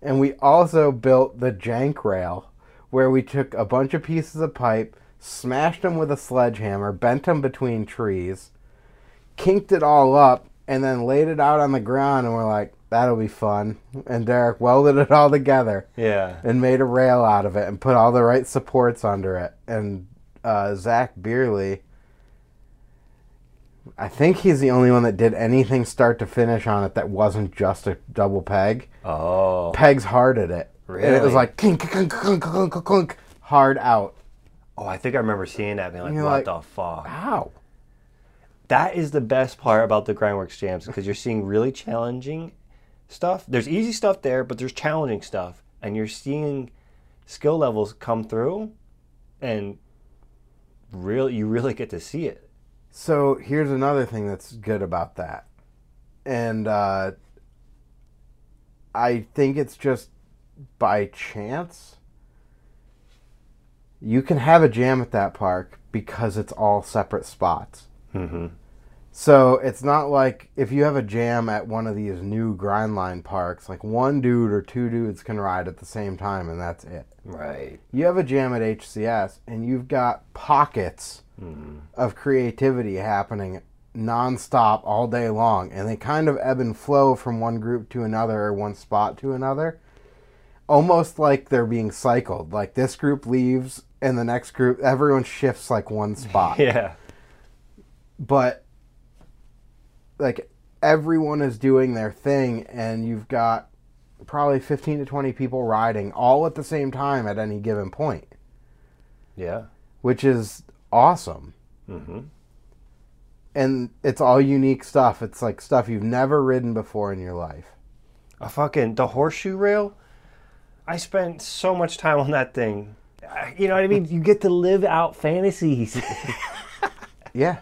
and we also built the jank rail where we took a bunch of pieces of pipe smashed them with a sledgehammer bent them between trees kinked it all up and then laid it out on the ground and we're like that'll be fun and derek welded it all together yeah, and made a rail out of it and put all the right supports under it. And uh, Zach Beerley, I think he's the only one that did anything start to finish on it that wasn't just a double peg. oh, Pegs hard at it. And it was like clink, clink, clink, clink, clink, hard out. oh, I think I remember seeing that, being like, what like, the fuck? How? that is the best part about the Grindworks jams because you're seeing really challenging stuff. There's easy stuff there, but there's challenging stuff, and you're seeing skill levels come through, and really, you really get to see it. So here's another thing that's good about that. And uh, I think it's just by chance. You can have a jam at that park because it's all separate spots. Mm-hmm. So it's not like if you have a jam at one of these new grind line parks, like one dude or two dudes can ride at the same time and that's it. Right. You have a jam at HCS, and you've got pockets Mm-hmm. of creativity happening nonstop all day long, and they kind of ebb and flow from one group to another or one spot to another. Almost like they're being cycled. Like this group leaves, and the next group, everyone shifts like one spot. Yeah. but like everyone is doing their thing and you've got probably 15 to 20 people riding all at the same time at any given point Yeah. which is awesome Mm-hmm. and it's all unique stuff it's like stuff you've never ridden before in your life A fucking the horseshoe rail. I spent so much time on that thing. You know what I mean? You get to live out fantasies. yeah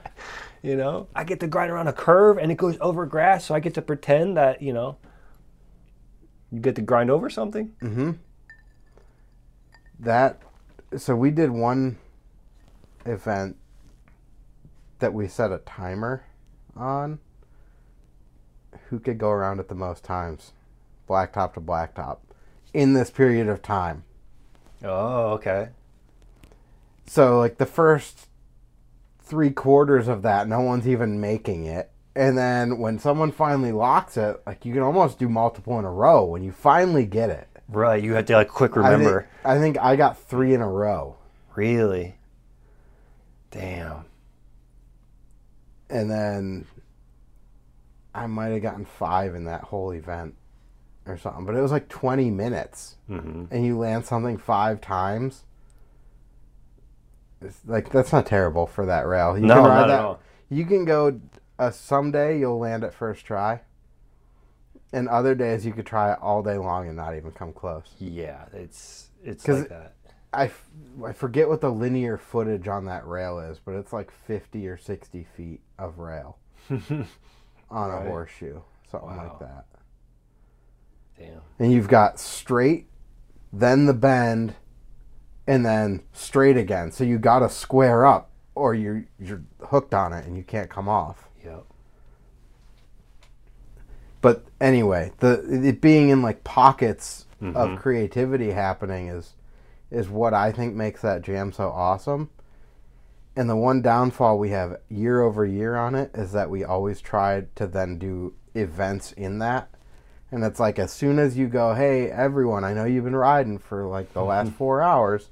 you know, I get to grind around a curve and it goes over grass, so I get to pretend that you know. You get to grind over something. mm-hmm that so we did one event that we set a timer on who could go around it the most times blacktop to blacktop in this period of time Oh, okay. so like the first three quarters of that no one's even making it and then when someone finally locks it like you can almost do multiple in a row when you finally get it Right, you have to like quick I think- remember. I think i got three in a row Really? Damn. and then I might have gotten five in that whole event or something. But it was like 20 minutes, Mm-hmm. and you land something five times. It's like that's not terrible for that rail. You No, can not at all. You can go. Uh, someday you'll land it first try, and other days you could try it all day long and not even come close. Yeah, it's it's like that. I, I forget what the linear footage on that rail is, but it's like 50 or 60 feet of rail on a horseshoe, something Wow. like that. Damn. And you've got straight, then the bend, and then straight again. So you got to square up, or you're you're hooked on it and you can't come off. Yep. But anyway, the it being in like pockets Mhm. of creativity happening is is what I think makes that jam so awesome. And the one downfall we have year over year on it is that we always tried to then do events in that. And it's like as soon as you go, hey everyone, I know you've been riding for like the last mm-hmm. four hours.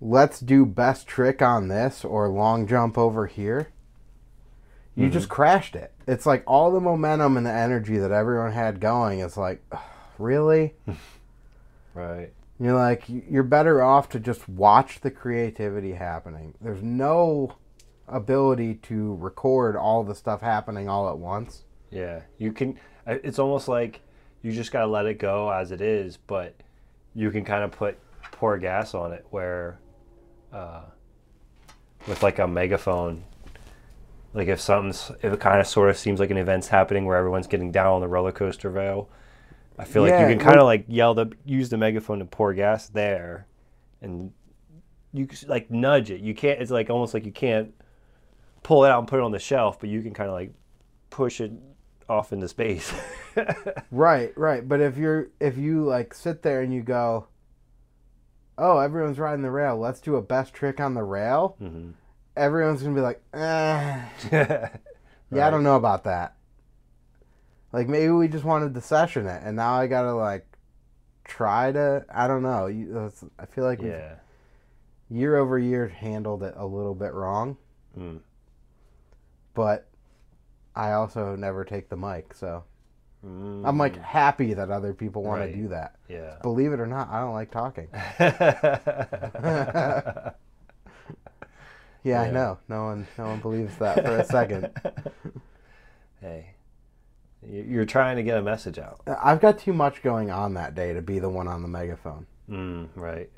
Let's do best trick on this or long jump over here. You mm-hmm. just crashed it. It's like all the momentum and the energy that everyone had going is like, really? Right. You're like, you're better off to just watch the creativity happening. There's no ability to record all the stuff happening all at once. Yeah. You can. It's almost like you just gotta let it go as it is, but you can kind of put pour gas on it where, uh, with like a megaphone. Like if something's, if it kind of sort of seems like an event's happening where everyone's getting down on the roller coaster rail, I feel like you can kind of like yell the use the megaphone to pour gas there, and you like nudge it. You can't. It's like almost like you can't pull it out and put it on the shelf, but you can kind of like push it off into space. Right, right. But if you're if you like sit there and you go, oh, everyone's riding the rail. Let's do a best trick on the rail. Mhm. Everyone's gonna be like, eh, yeah, I don't know about that. Like maybe we just wanted to session it, and now I gotta like try to. I don't know. You, I feel like we've yeah. year over year handled it a little bit wrong, Mm. but I also never take the mic, so Mm. I'm like happy that other people want Right. to do that. yeah. Believe it or not, I don't like talking. Yeah, I know. No one, no one believes that for a second. hey, you're trying to get a message out. I've got too much going on that day to be the one on the megaphone, Mm, right.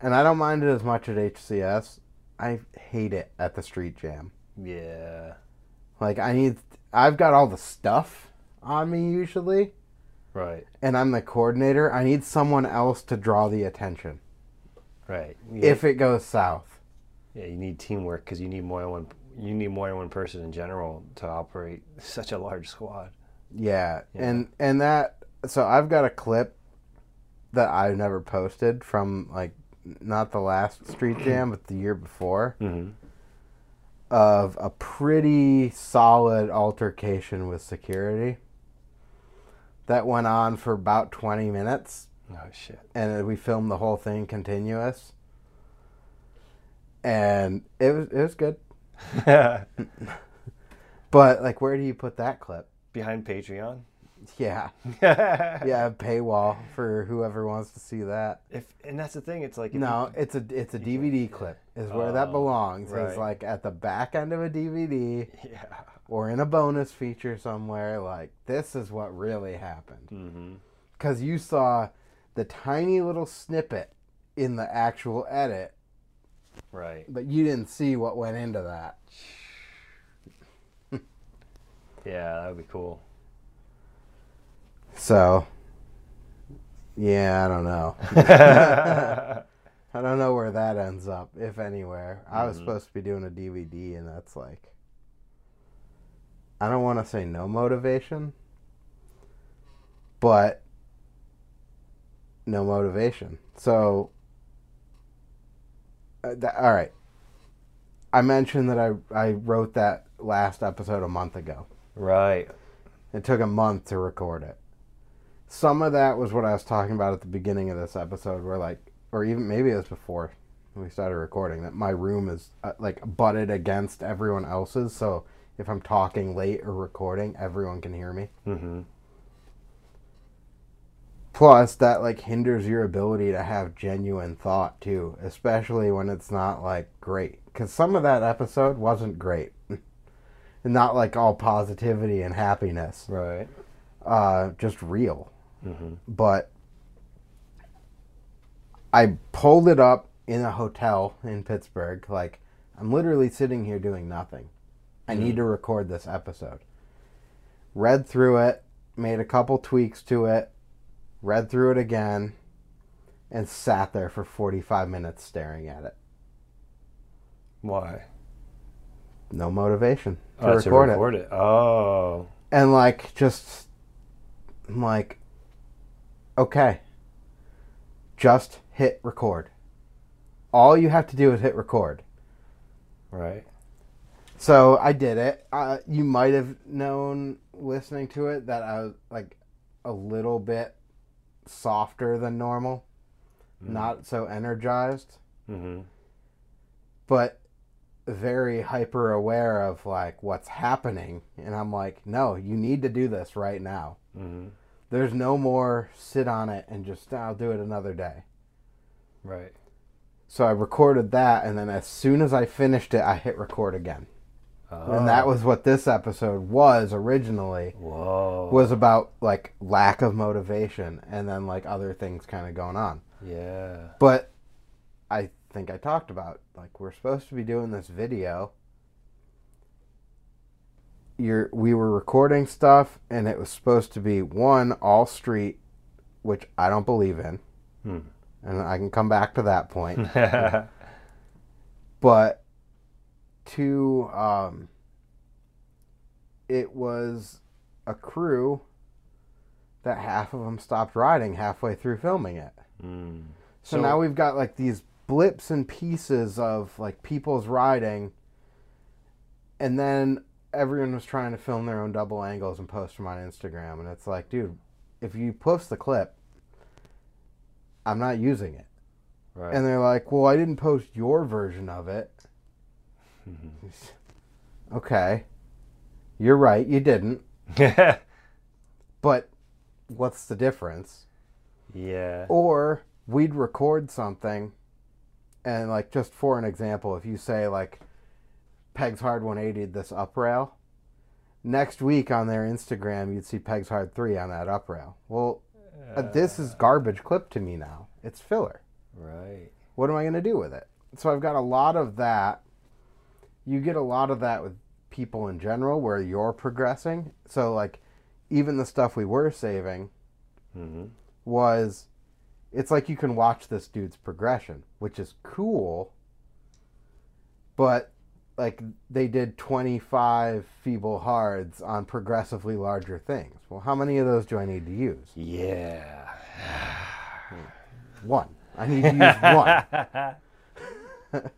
and I don't mind it as much at HCS. I hate it at the street jam. Yeah. Like I need, I've got all the stuff on me usually, Right. and I'm the coordinator. I need someone else to draw the attention Right. Yeah, if it goes south. yeah, you need teamwork because you need more than one. You need more than one person in general to operate such a large squad. Yeah, Yeah. and and that so I've got a clip that I never posted from like not the last street jam, but the year before Mm-hmm. of a pretty solid altercation with security that went on for about 20 minutes Oh shit. and we filmed the whole thing continuous and it was it was good but like where do you put that clip Behind Patreon. yeah yeah. paywall for whoever wants to see that If and that's the thing. It's like no it's a it's a dvd clip is where that Oh, belongs right. it's like at the back end of a dvd yeah. or in a bonus feature somewhere like this is what really happened Mm-hmm. because you saw the tiny little snippet in the actual edit Right. but you didn't see what went into that Yeah, that would be cool. so yeah i don't know i don't know where that ends up if anywhere i was Mhm. supposed to be doing a dvd and that's like i don't want to say no motivation but no motivation so uh, all right i mentioned that I, I wrote that last episode a month ago right. It took a month to record it. Some of that was what I was talking about at the beginning of this episode, where like, or even maybe it was before we started recording, that my room is uh, like butted against everyone else's. So if I'm talking late or recording, everyone can hear me. Mm-hmm. Plus, that like hinders your ability to have genuine thought too, especially when it's not like great. Because some of that episode wasn't great, and not like all positivity and happiness. Right. Uh, just real. Mm-hmm. but I pulled it up in a hotel in Pittsburgh. Like, I'm literally sitting here doing nothing. I need to record this episode. Read through it, made a couple tweaks to it, read through it again, and sat there for 45 minutes staring at it. Why? No motivation to oh, record to it. it. Oh. and like just I'm like okay just hit record all you have to do is hit record Right. so i did it uh, you might have known listening to it that i was like a little bit softer than normal not so energized Mm-hmm. but very hyper aware of like what's happening and i'm like no you need to do this right now Mm-hmm. There's no more sit on it and just I'll do it another day. Right. So I recorded that and then as soon as I finished it I hit record again. Oh. And that was what this episode was originally Whoa. was about like lack of motivation and then like other things kind of going on. Yeah. But I think I talked about like we're supposed to be doing this video. You're, we were recording stuff and it was supposed to be one all street which I don't believe in. Hmm. and I can come back to that point. but to um, it was a crew that half of them stopped riding halfway through filming it. mm. So, now we've got like these blips and pieces of like people's riding, and then everyone was trying to film their own double angles and post them on Instagram, and it's like, dude, if you post the clip, I'm not using it. Right. And they're like, well, I didn't post your version of it. Okay. You're right, you didn't. But what's the difference? yeah. Or we'd record something, and like, just for an example, if you say, like, Pegs Hard 180 this up rail, next week on their Instagram, you'd see Pegs Hard 3 on that up rail. Well, uh, this is garbage clip to me now. It's filler. Right. What am I going to do with it? So I've got a lot of that. You get a lot of that with people in general where you're progressing. So, like, even the stuff we were saving Mm-hmm. was it's like you can watch this dude's progression, which is cool. But, like, they did 25 feeble hards on progressively larger things. Well, how many of those do I need to use? Yeah. one. I need to use one.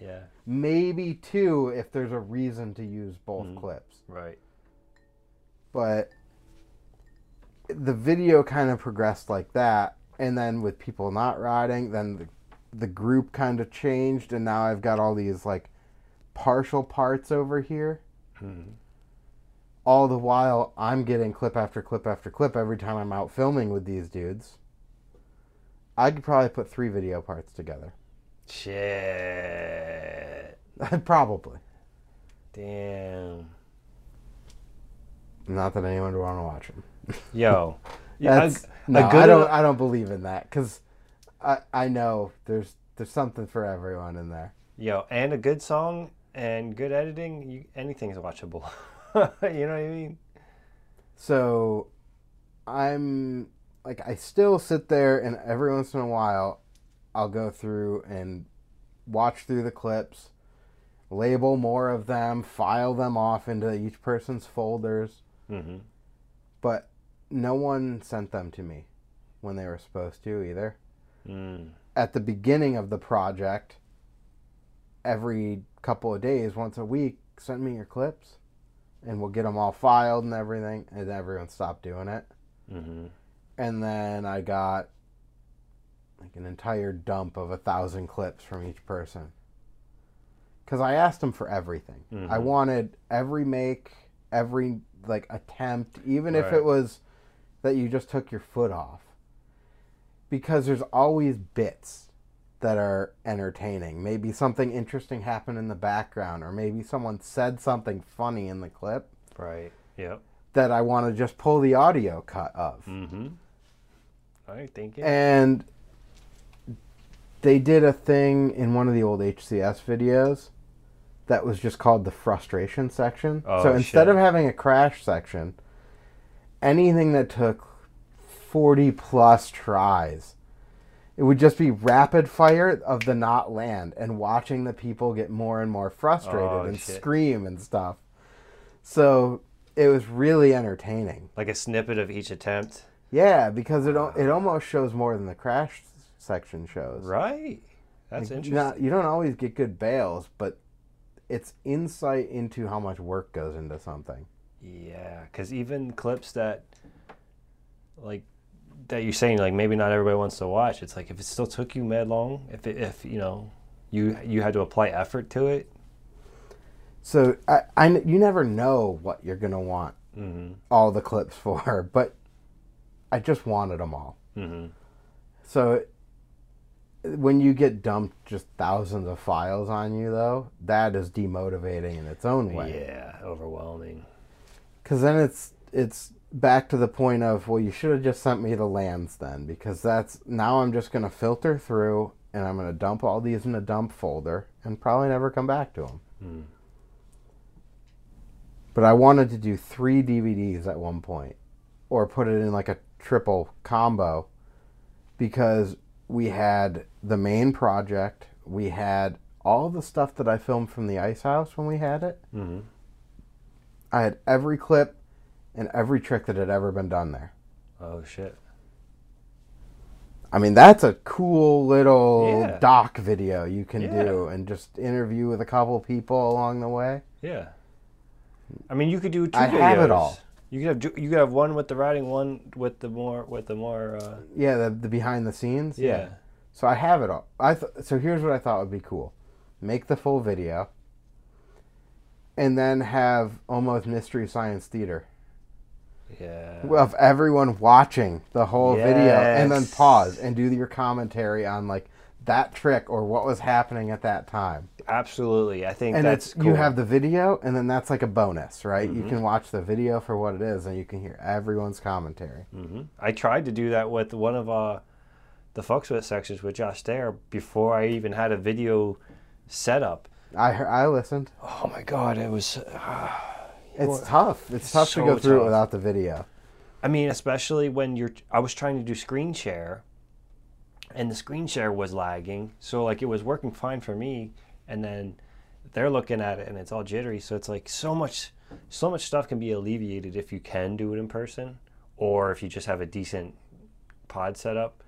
yeah. Maybe two if there's a reason to use both mm-hmm. clips. Right. But the video kind of progressed like that. And then with people not riding, then the, the group kind of changed. And now I've got all these like partial parts over here. Mm-hmm. All the while, I'm getting clip after clip after clip every time I'm out filming with these dudes. I could probably put three video parts together. Shit. probably. Damn. Not that anyone would want to watch them. Yo. Yeah, That's, a, no, a I don't. I don't believe in that because I I know there's there's something for everyone in there. Yo, and a good song and good editing, you, anything's watchable. you know what I mean? So I'm like I still sit there and every once in a while I'll go through and watch through the clips, label more of them, file them off into each person's folders, Mm-hmm. but no one sent them to me when they were supposed to either. Mm. at the beginning of the project, every couple of days, once a week, send me your clips, and we'll get them all filed and everything. And everyone stopped doing it. Mm-hmm. And then I got like an entire dump of a thousand clips from each person. Because I asked them for everything. I Mhm. wanted every make, every like attempt, even if it was that you just took your foot off. Because there's always bits that are entertaining. Maybe something interesting happened in the background, or maybe someone said something funny in the clip Right. Yep. that I want to just pull the audio cut of. Mm-hmm. All right, thank you. And they did a thing in one of the old HCS videos that was just called the frustration section. Oh, so instead shit. of having a crash section, anything that took 40 plus tries, it would just be rapid fire of the not land and watching the people get more and more frustrated Oh, and shit. scream and stuff. So it was really entertaining. like a snippet of each attempt. Yeah, because it it almost shows more than the crash section shows. Right. That's Like, interesting. not- you don't always get good bails, but it's insight into how much work goes into something. Yeah, because even clips that, like, that you're saying, like maybe not everybody wants to watch. It's like if it still took you mad long, if it, if you know, you you had to apply effort to it. So I, you never know what you're gonna want Mm-hmm. all the clips for, but I just wanted them all. Mm-hmm. So when you get dumped just thousands of files on you, though, that is demotivating in its own way. Yeah, overwhelming. Because then it's it's back to the point of well, you should have just sent me the lands then, because that's now I'm just gonna filter through and I'm gonna dump all these in a dump folder and probably never come back to them. Mm. But I wanted to do three DVDs at one point, or put it in like a triple combo, because we had the main project, we had all the stuff that I filmed from the ice house when we had it. Mm-hmm. I had every clip and every trick that had ever been done there. Oh shit. I mean, that's a cool little Yeah. doc video you can Yeah. do and just interview with a couple people along the way. Yeah. I mean, you could do two I have it videos. all. You could have you could have one with the writing, one with the more with the more. Uh, Yeah, the, the behind the scenes. yeah. So I have it all. I th- so here's what I thought would be cool: make the full video, and then have almost mystery science theater Yeah. of everyone watching the whole video, and then pause and do your commentary on like that trick or what was happening at that time. Absolutely. I think And that's it's cool. you have the video, and then that's like a bonus, right? You Mhm. can watch the video for what it is, and you can hear everyone's commentary. hmm I tried to do that with one of uh, the Fucks With sections with Josh Dare before I even had a video set up. I I listened. Oh my god, it was. It's Well, tough. It's tough so to go through it without the video. I mean, especially when you're. I was trying to do screen share, and the screen share was lagging. So like it was working fine for me, and then they're looking at it and it's all jittery. So it's like so much, so much stuff can be alleviated if you can do it in person, or if you just have a decent pod setup.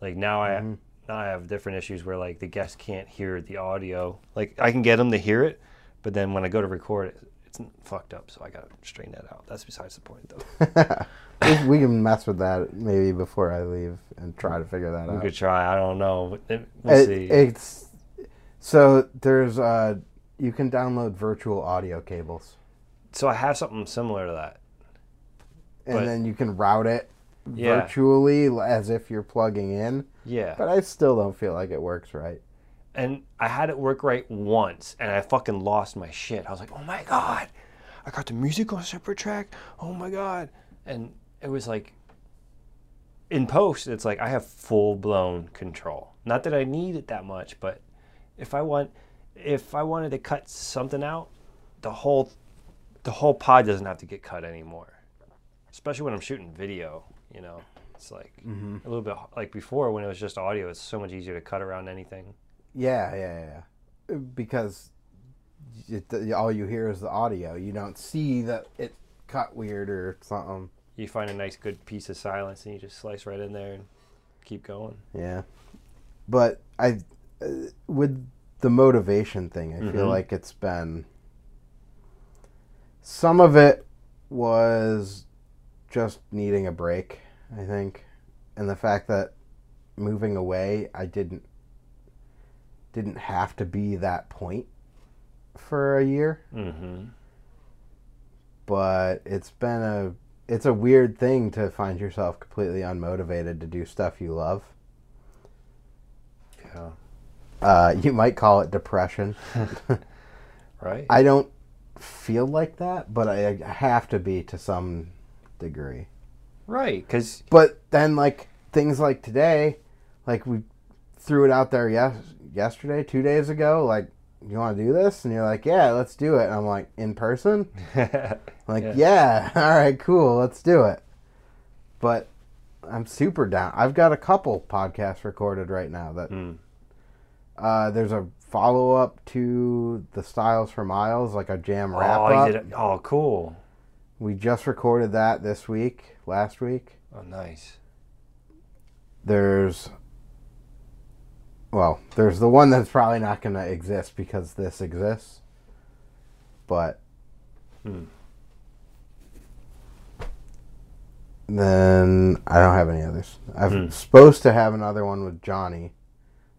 Like now I Mhm. now I have different issues where like the guest can't hear the audio. Like I can get them to hear it, but then when I go to record it, it's fucked up. So I gotta straighten that out. That's besides the point, though. we, we can mess with that maybe before I leave and try to figure that we out. We could try. I don't know. We'll It- see. It's so there's uh you can download virtual audio cables so I have something similar to that. and But- then you can route it Yeah. virtually as if you're plugging in. Yeah. But I still don't feel like it works right. And I had it work right once, and I fucking lost my shit. I was like, "Oh my god, I got the music on a separate track. Oh my god!" And it was like, in post, it's like I have full blown control. Not that I need it that much, but if I want, if I wanted to cut something out, the whole, the whole pod doesn't have to get cut anymore. Especially when I'm shooting video, you know, it's like mm-hmm. a little bit like before when it was just audio. It's so much easier to cut around anything. Yeah, yeah, yeah. Because it, all you hear is the audio. You don't see that it cut weird or something. you find a nice good piece of silence and you just slice right in there and keep going. Yeah, but I, uh, with the motivation thing, I feel Mhm. like it's been. Some of it was just needing a break, I think, and the fact that moving away, I didn't didn't have to be that point for a year. Mm-hmm. but it's been a it's a weird thing to find yourself completely unmotivated to do stuff you love. Yeah. Uh, you might call it depression. Right. I don't feel like that, but I have to be to some degree. right. Because But then, like things like today, like we threw it out there yes yesterday, two days ago. Like, you want to do this? And you're like, yeah, let's do it. And I'm like, in person. Like, Yeah. yeah. all right, cool, let's do it. But I'm super down. I've got a couple podcasts recorded right now that Mm. uh, there's a follow up to the Styles for Miles, like a jam wrap oh, up. Oh, cool. We just recorded that this week, last week. Oh, nice. There's well, there's the one that's probably not going to exist because this exists. But Hmm. then I don't have any others. I'm Hmm. supposed to have another one with Johnny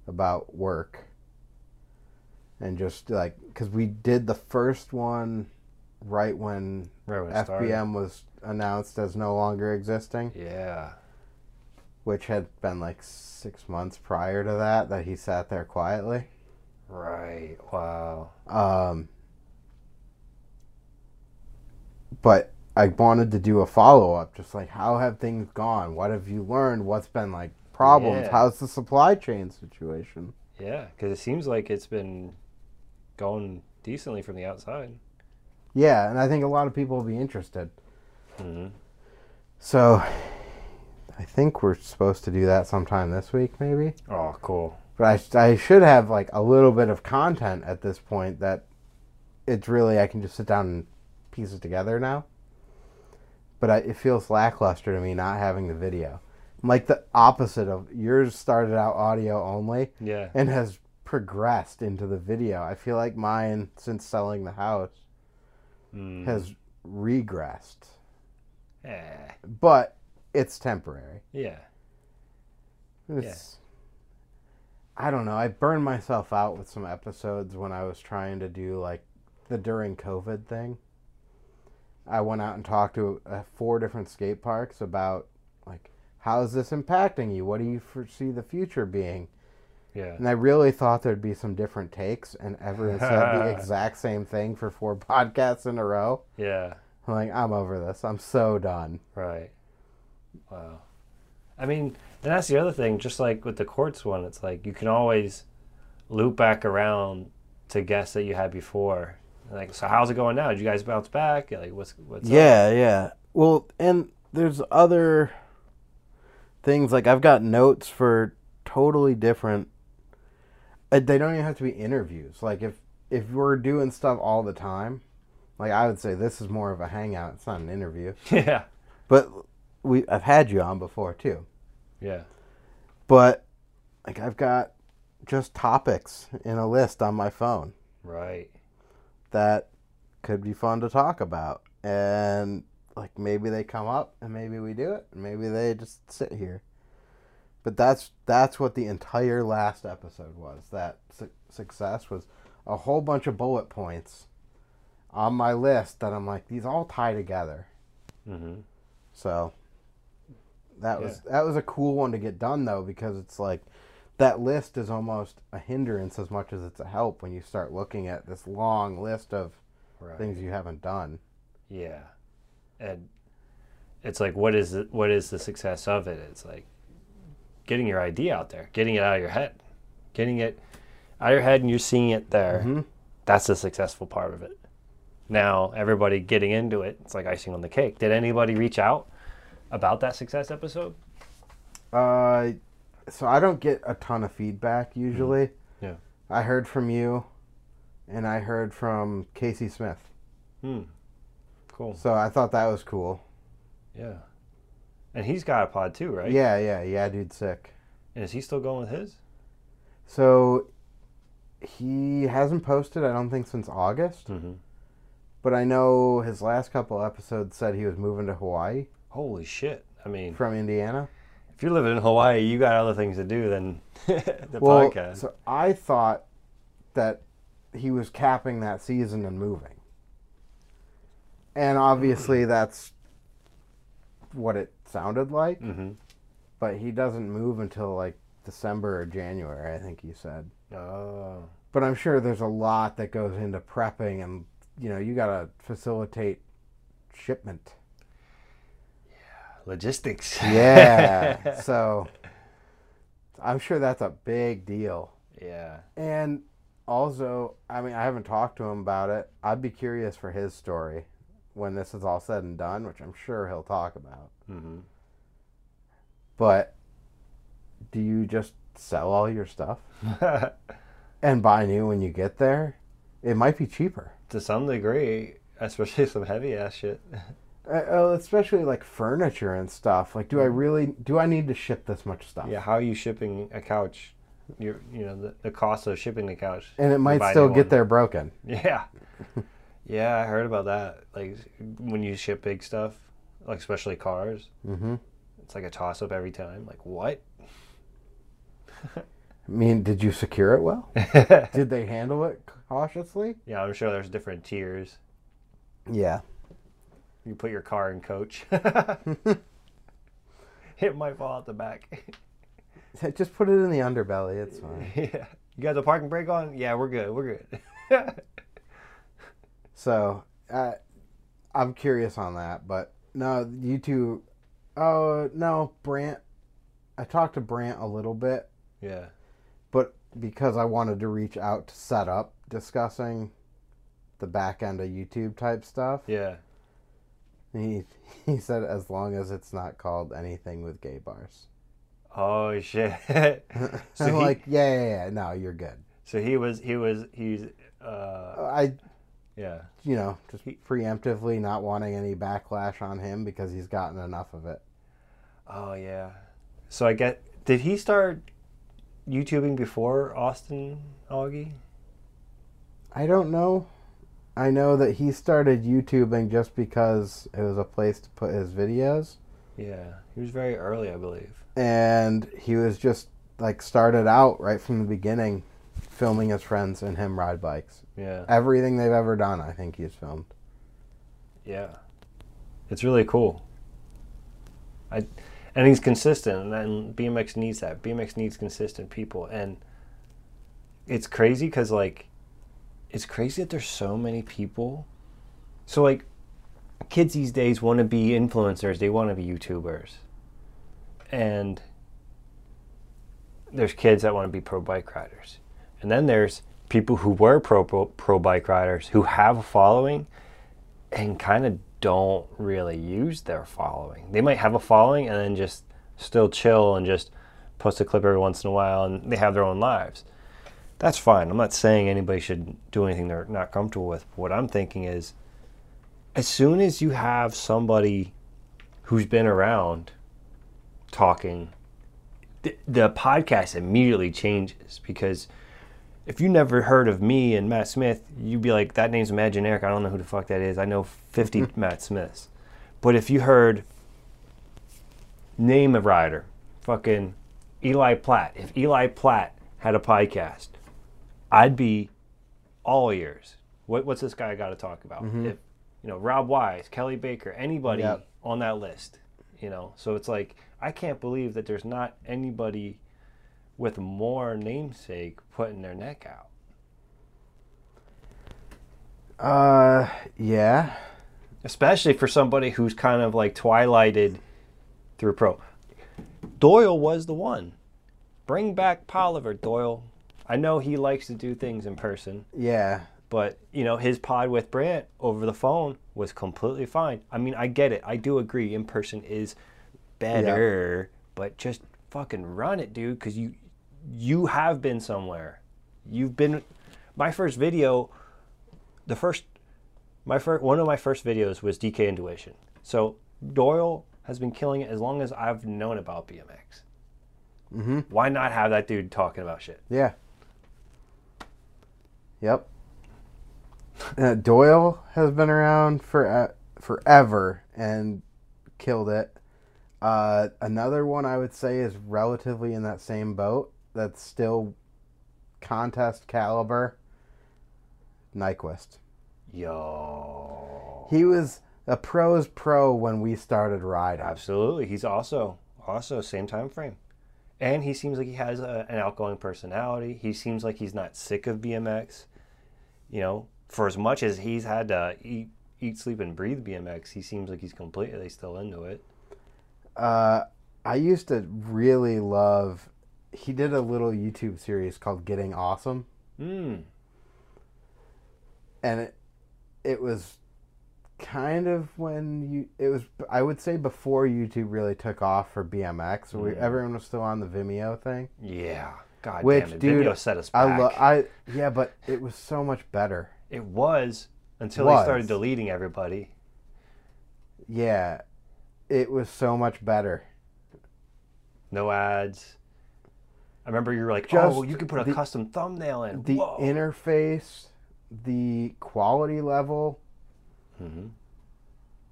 about work. And just like cuz we did the first one right when Right when it started. FBM was announced as no longer existing, Yeah. Which had been like 6 months prior to that that he sat there quietly. Right. Wow. Um, but I wanted to do a follow up, just like how have things gone? What have you learned? What's been like problems? Yeah. How's the supply chain situation? Yeah. Because it seems like it's been going decently from the outside. Yeah, and I think a lot of people will be interested. hmm So I think we're supposed to do that sometime this week, maybe. Oh, cool. But I, I should have like a little bit of content at this point that it's really I can just sit down and piece it together now. But I, it feels lackluster to me not having the video. I'm like the opposite of yours started out audio only Yeah. and has progressed into the video. I feel like mine since selling the house Mm. has regressed. Eh. But it's temporary. Yeah. It's, I don't know. I burned myself out with some episodes when I was trying to do like the during COVID thing. I went out and talked to uh, four different skate parks about like how is this impacting you? What do you foresee the future being? Yeah. And I really thought there'd be some different takes, and everyone said the exact same thing for four podcasts in a row. Yeah. I'm like, I'm over this. I'm so done. Right. Wow. I mean, and that's the other thing. Just like with the courts one, it's like you can always loop back around to guess that you had before. Like, so how's it going now? Did you guys bounce back? Like, what's what's up? Yeah, yeah. Well, and there's other things like I've got notes for totally different. Uh, they don't even have to be interviews. Like if if we're doing stuff all the time, like I would say this is more of a hangout. It's not an interview. yeah. But we I've had you on before too. Yeah. But like I've got just topics in a list on my phone Right. that could be fun to talk about. And like maybe they come up and maybe we do it and maybe they just sit here. But that's that's what the entire last episode was. That su- success was a whole bunch of bullet points on my list that I'm like these all tie together. Mm-hmm. So that was that was a cool one to get done though because it's like that list is almost a hindrance as much as it's a help when you start looking at this long list of Right. things you haven't done. Yeah, and it's like, what is it? What is the success of it? It's like getting your idea out there, getting it out of your head, getting it out of your head, and you're seeing it there. Mhm. That's the successful part of it. Now, everybody getting into it, it's like icing on the cake. Did anybody reach out about that success episode? Uh, so I don't get a ton of feedback usually. Yeah. I heard from you, and I heard from Casey Smith. Hmm. Cool. So I thought that was cool. Yeah. And he's got a pod too, right? Yeah, yeah, yeah, dude, sick. And is he still going with his? So he hasn't posted, I don't think, since August. Mm-hmm. But I know his last couple episodes said he was moving to Hawaii Holy shit! I mean, from Indiana. if you're living in Hawaii, you got other things to do than the well, podcast. so I thought that he was capping that season and moving. And obviously that's what it sounded like, mm-hmm. but he doesn't move until like December or January, I think he said. Oh. But I'm sure there's a lot that goes into prepping and you know, you got to facilitate shipment. Logistics. Yeah. so I'm sure that's a big deal. yeah. And also, I mean, I haven't talked to him about it. I'd be curious for his story when this is all said and done, which I'm sure he'll talk about. Mm-hmm. But do you just sell all your stuff and buy new when you get there? It might be cheaper. to some degree, especially some heavy ass shit. Uh, oh, especially like furniture and stuff. Like, do I really do I need to ship this much stuff? Yeah. How are you shipping a couch? You're, you know, the, the cost of shipping the couch. And it might still get one. there broken. Yeah. yeah, I heard about that. Like when you ship big stuff, like especially cars, Mm-hmm. it's like a toss up every time. Like what? I mean, did you secure it well? did they handle it cautiously? Yeah, I'm sure there's different tiers. Yeah. You put your car in coach. it might fall out the back. Just put it in the underbelly. It's fine. yeah. You got the parking brake on? Yeah, we're good. We're good. So, uh, I'm curious on that, but no, you two. Oh no, Brant. I talked to Brant a little bit, yeah. but because I wanted to reach out to set up discussing the back end of YouTube type stuff, Yeah. He he said as long as it's not called anything with gay bars. Oh shit. so I'm he, like, yeah, yeah, yeah, no, you're good. so he was he was he's uh I, yeah. you know, just He- preemptively not wanting any backlash on him because he's gotten enough of it. Oh yeah. So I get did he start YouTubing before Austin Augie? I don't know. I know that he started YouTubing just because it was a place to put his videos. Yeah. He was very early, I believe. And he was just like started out right from the beginning filming his friends and him ride bikes. Yeah. Everything they've ever done, I think he's filmed. Yeah. It's really cool. I and he's consistent and BMX needs that. BMX needs consistent people and it's crazy cuz like it's crazy that there's so many people. So like kids these days want to be influencers, they want to be YouTubers. And there's kids that want to be pro bike riders. And then there's people who were pro pro, pro bike riders who have a following and kind of don't really use their following. They might have a following and then just still chill and just post a clip every once in a while and they have their own lives. That's fine. I'm not saying anybody should do anything they're not comfortable with. What I'm thinking is as soon as you have somebody who's been around talking the, the podcast immediately changes because if you never heard of me and Matt Smith, you'd be like, that name's Mad Generic. I don't know who the fuck that is. I know 50 Matt Smiths. But if you heard name a rider, fucking Eli Platt. If Eli Platt had a podcast, I'd be all ears. What, what's this guy got to talk about? If you know Rob Wise, Kelly Baker, anybody Yep. on that list, you know. So it's like I can't believe that there's not anybody with more namesake putting their neck out. Uh, yeah. especially for somebody who's kind of like twilighted through pro. Doyle was the one. Bring back Poliver, Doyle. I know he likes to do things in person, Yeah. but you know his pod with Brant over the phone was completely fine. I mean, I get it. I do agree. In person is better, but just fucking run it, dude. Because you you have been somewhere. You've been. My first video, the first my first one of my first videos was DK Intuition. So Doyle has been killing it as long as I've known about BMX. Mm-hmm. Why not have that dude talking about shit? Yeah. Yep. Uh, Doyle has been around for uh, forever and killed it. Uh, another one I would say is relatively in that same boat. That's still contest caliber. Nyquist. Yo, He was a pro's pro when we started riding. absolutely. He's also also same time frame, and he seems like he has a, an outgoing personality. He seems like he's not sick of BMX. You know, for as much as he's had to eat, eat, sleep, and breathe BMX, he seems like he's completely still into it. Uh, I used to really love. He did a little YouTube series called Getting Awesome. Mm. and it it was kind of when you it was I would say before YouTube really took off for BMX. We, everyone was still on the Vimeo thing. Yeah. God Which, damn it. dude, Vimeo set us I back. lo- I yeah, but it was so much better. it was until Was. he started deleting everybody. Yeah, it was so much better. No ads. I remember you were like, Just "Oh, you could put a the- custom thumbnail in." The Whoa. interface, the quality level. Mhm.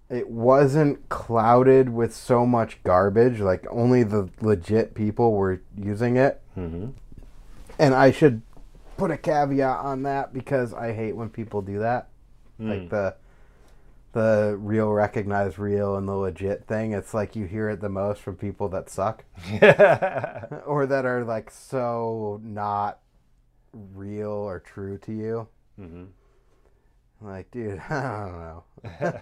It wasn't clouded with so much garbage. Like only the legit people were using it. Mhm. And I should put a caveat on that because I hate when people do that. Like Mm. the the real recognize real and the legit thing. It's like you hear it the most from people that suck or that are like so not real or true to you. Mhm. Like, dude, I don't know.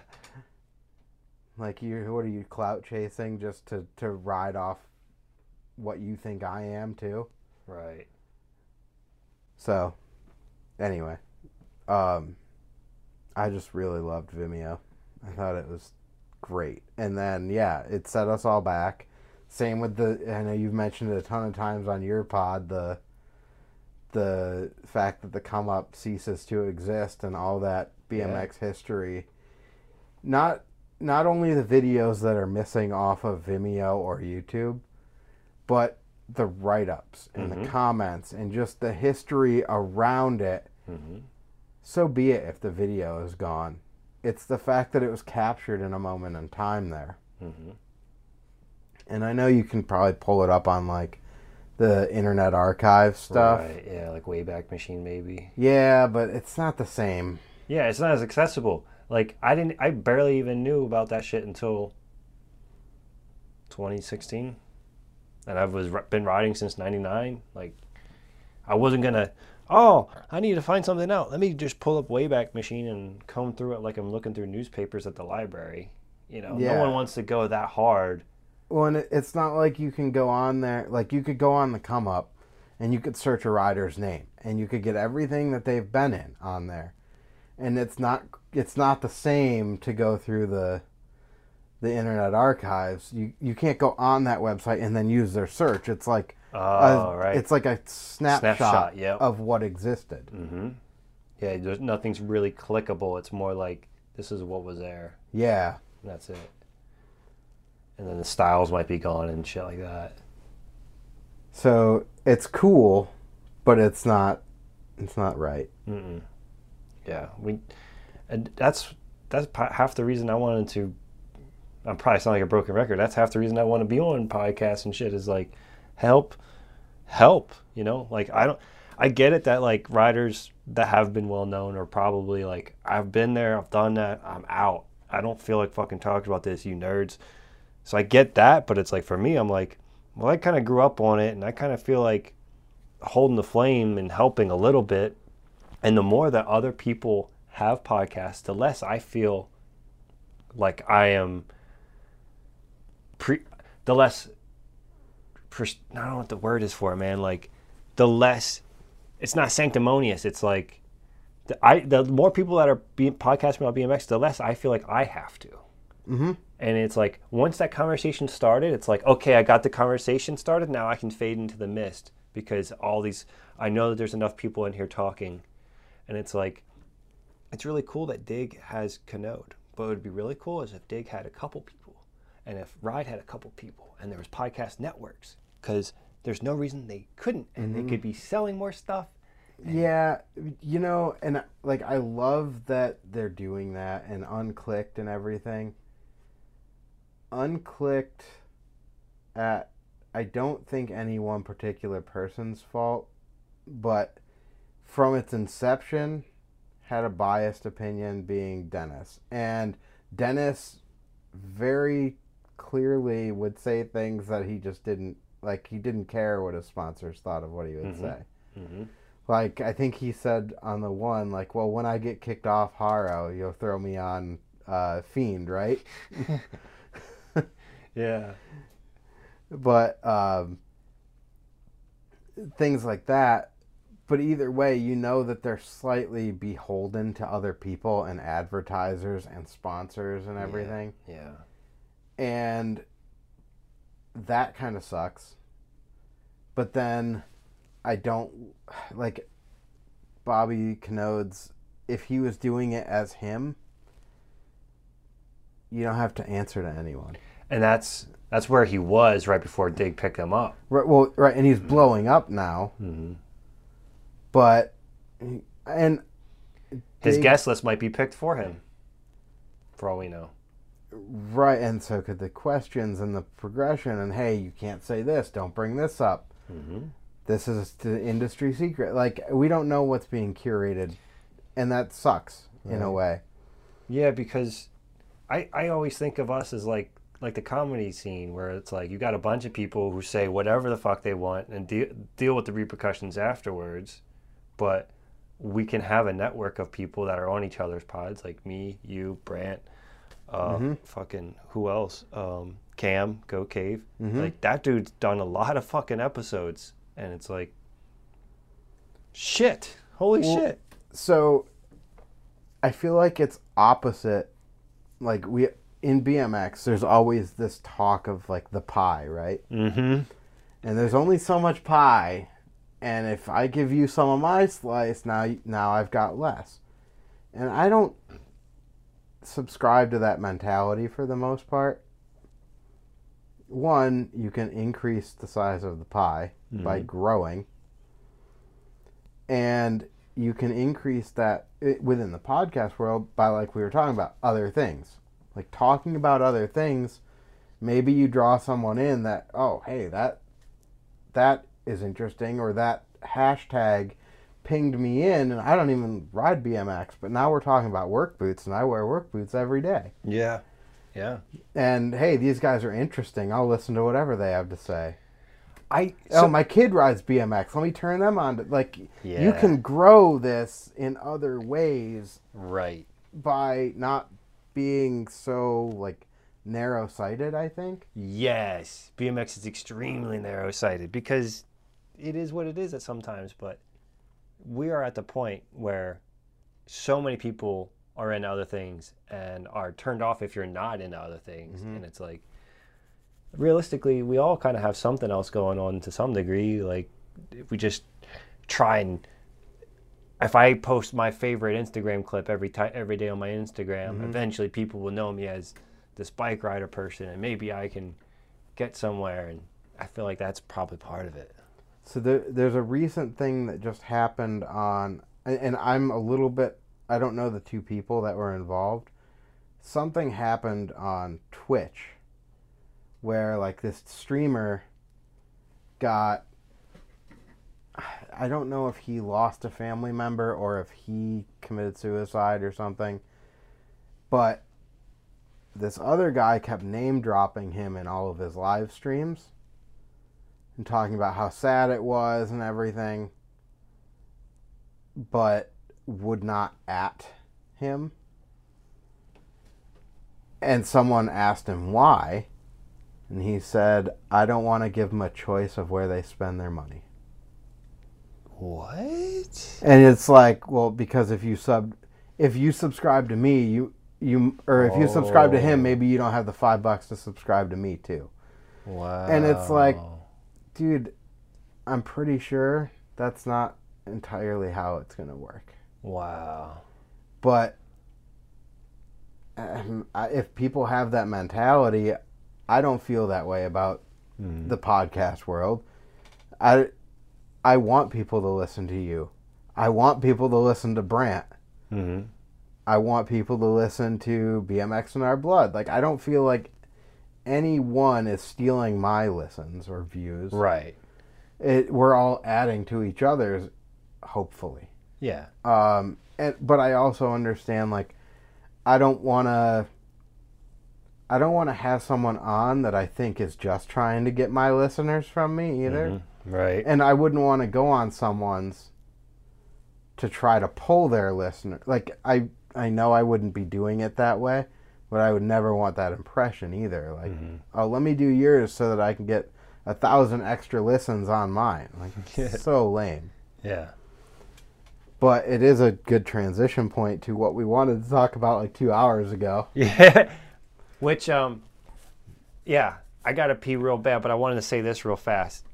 like you what are you clout chasing just to to ride off what you think I am too? Right. So, anyway, um, I just really loved Vimeo. I thought it was great, and then yeah, it set us all back. Same with the. I know you've mentioned it a ton of times on your pod. The the fact that the come up ceases to exist and all that BMX history. Not not only the videos that are missing off of Vimeo or YouTube, but the write ups and the comments and just the history around it. Mhm. So be it if the video is gone. It's the fact that it was captured in a moment in time there. Mhm. And I know you can probably pull it up on like the Internet Archive stuff. Right. Yeah, like Wayback Machine maybe. Yeah, but it's not the same. Yeah, it's not as accessible. Like I didn't I barely even knew about that shit until 2016. And I've was been riding since 99. Like I wasn't going to oh, I need to find something out. Let me just pull up Wayback Machine and comb through it like I'm looking through newspapers at the library. You know, Yeah. no one wants to go that hard. Well, and it's not like you can go on there. Like you could go on the come up, and you could search a rider's name, and you could get everything that they've been in on there. And it's not it's not the same to go through the the Internet Archives. You you can't go on that website and then use their search. It's like Oh, a, right. It's like a snapshot, Snapshot, yep. of what existed. mm-hmm. Yeah, there's nothing's really clickable. It's more like this is what was there. Yeah. That's it. And then the styles might be gone and shit like that. So it's cool, but it's not. It's not right. Mm-mm. Yeah, we, and that's that's half the reason I wanted to. I'm probably sound like a broken record. That's half the reason I want to be on podcasts and shit. Is like, help, help. You know, like I don't. I get it that like riders that have been well known are probably like I've been there, I've done that, I'm out. I don't feel like fucking talking about this, you nerds. So I get that, but it's like for me, I'm like, well, I kind of grew up on it, and I kind of feel like holding the flame and helping a little bit. And the more that other people have podcasts, the less I feel like I am pre, the less, pres- I don't know what the word is for it, man. Like, the less, it's not sanctimonious. It's like, the, I the more people that are being podcasting about BMX, the less I feel like I have to. Mm-hmm. And it's like once that conversation started, it's like okay, I got the conversation started. Now I can fade into the mist because all these I know that there's enough people in here talking, and it's like it's really cool that Dig has Canode. But what would be really cool is if Dig had a couple people, and if Ride had a couple people, and there was podcast networks, because there's no reason they couldn't, and they mm-hmm. could be selling more stuff. Yeah, you know, and uh, like I love that they're doing that and unclicked and everything. Unclicked at I don't think any one particular person's fault, but from its inception had a biased opinion being Dennis. And Dennis very clearly would say things that he just didn't like he didn't care what his sponsors thought of what he would Mhm. say. Mm-hmm. Like I think he said on the one, like, well, when I get kicked off Haro, you'll throw me on uh, Fiend, right? Yeah. But um, things like that. But either way, you know that they're slightly beholden to other people and advertisers and sponsors and Yeah. everything. Yeah. And that kind of sucks. But then I don't like Bobby Canodes if he was doing it as him, you don't have to answer to anyone. And that's that's where he was right before Dig picked him up. Right, well, right, and he's blowing up now, Mm-hmm. But and His guest list might be picked for him, for all we know. right, and so could the questions and the progression, and hey, you can't say this, don't bring this up. Mm-hmm. This is the industry secret. Like we don't know what's being curated, and that sucks in a way. Yeah, because I I always think of us as like like the comedy scene where it's like you got a bunch of people who say whatever the fuck they want and deal deal with the repercussions afterwards, but we can have a network of people that are on each other's pods, like me, you, Brant, uh, Mhm. fucking who else? Um, Cam, Go Cave. Mhm. Like that dude's done a lot of fucking episodes, and it's like, shit, holy Well, shit. so I feel like it's opposite. Like we in BMX, there's always this talk of like the pie, right? Mm-hmm. And there's only so much pie, and if I give you some of my slice, now now I've got less. And I don't subscribe to that mentality for the most part. One, you can increase the size of the pie mm-hmm. by growing. And you can increase that eh, within the podcast world by like we were talking about other things. Like talking about other things, maybe you draw someone in that oh, hey, that that is interesting or that hashtag pinged me in and I don't even ride BMX, but now we're talking about work boots and I wear work boots every day. Yeah, yeah. And hey, these guys are interesting. I'll listen to whatever they have to say. I oh, my kid rides BMX. Let me turn them on. To, like, you can grow this in other ways right. by not being so like narrow-sighted. I think. Yes, BMX is extremely narrow-sighted because it is what it is at sometimes. But we are at the point where so many people are into other things and are turned off if you're not into other things, mm-hmm. and it's like realistically, we all kind of have something else going on to some degree. Like if we just try and if I post my favorite Instagram clip every time every day on my Instagram, mm-hmm. eventually people will know me as this bike rider person, and maybe I can get somewhere. And I feel like that's probably part of it. So there, there's a recent thing that just happened on, and and I'm a little bit. I don't know the two people that were involved. Something happened on Twitch, where like this streamer got. I don't know if he lost a family member or if he committed suicide or something, but this other guy kept name dropping him in all of his live streams and talking about how sad it was and everything, but would not at him. And someone asked him why, and he said, I don't want to give them a choice of where they spend their money. What? And it's like, well, because if you sub if you subscribe to me, you you or if you subscribe to him, Oh. maybe you don't have the 5 bucks to subscribe to me too. Wow. And it's like- Dude, I'm pretty sure that's not entirely how it's going to work. wow. But um, I- if people have that mentality, I don't feel that way about Mm. the podcast world. I I want people to listen to you. I want people to listen to Brant. hmm I want people to listen to BMX in Our Blood. Like I don't feel like anyone is stealing my listens or views. Right. It, we're all adding to each other's, hopefully. Yeah. Um, and but I also understand like I don't want to. I don't want to have someone on that I think is just trying to get my listeners from me either. Mhm. Right. And I wouldn't want to go on someone's to try to pull their listener. Like I I know I wouldn't be doing it that way, but I would never want that impression either. Like, Mhm. oh, let me do yours so that I can get a thousand extra listens on mine. Like, Yeah. so lame. Yeah. But it is a good transition point to what we wanted to talk about like two hours ago. Yeah. Which um yeah, I got to pee real bad, but I wanted to say this real fast.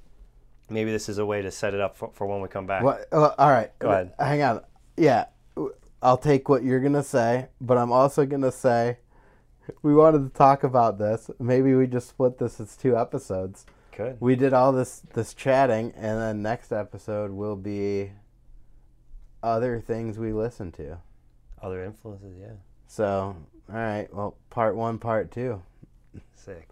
Maybe this is a way to set it up for, for when we come back. What? Uh, all right. Go ahead. Hang on. Yeah, I'll take what you're gonna say, but I'm also gonna say we wanted to talk about this. Maybe we just split this as two episodes. Good. We did all this this chatting, and then next episode will be other things we listen to. Other influences, yeah. So, all right. Well, part one, part two. Sick.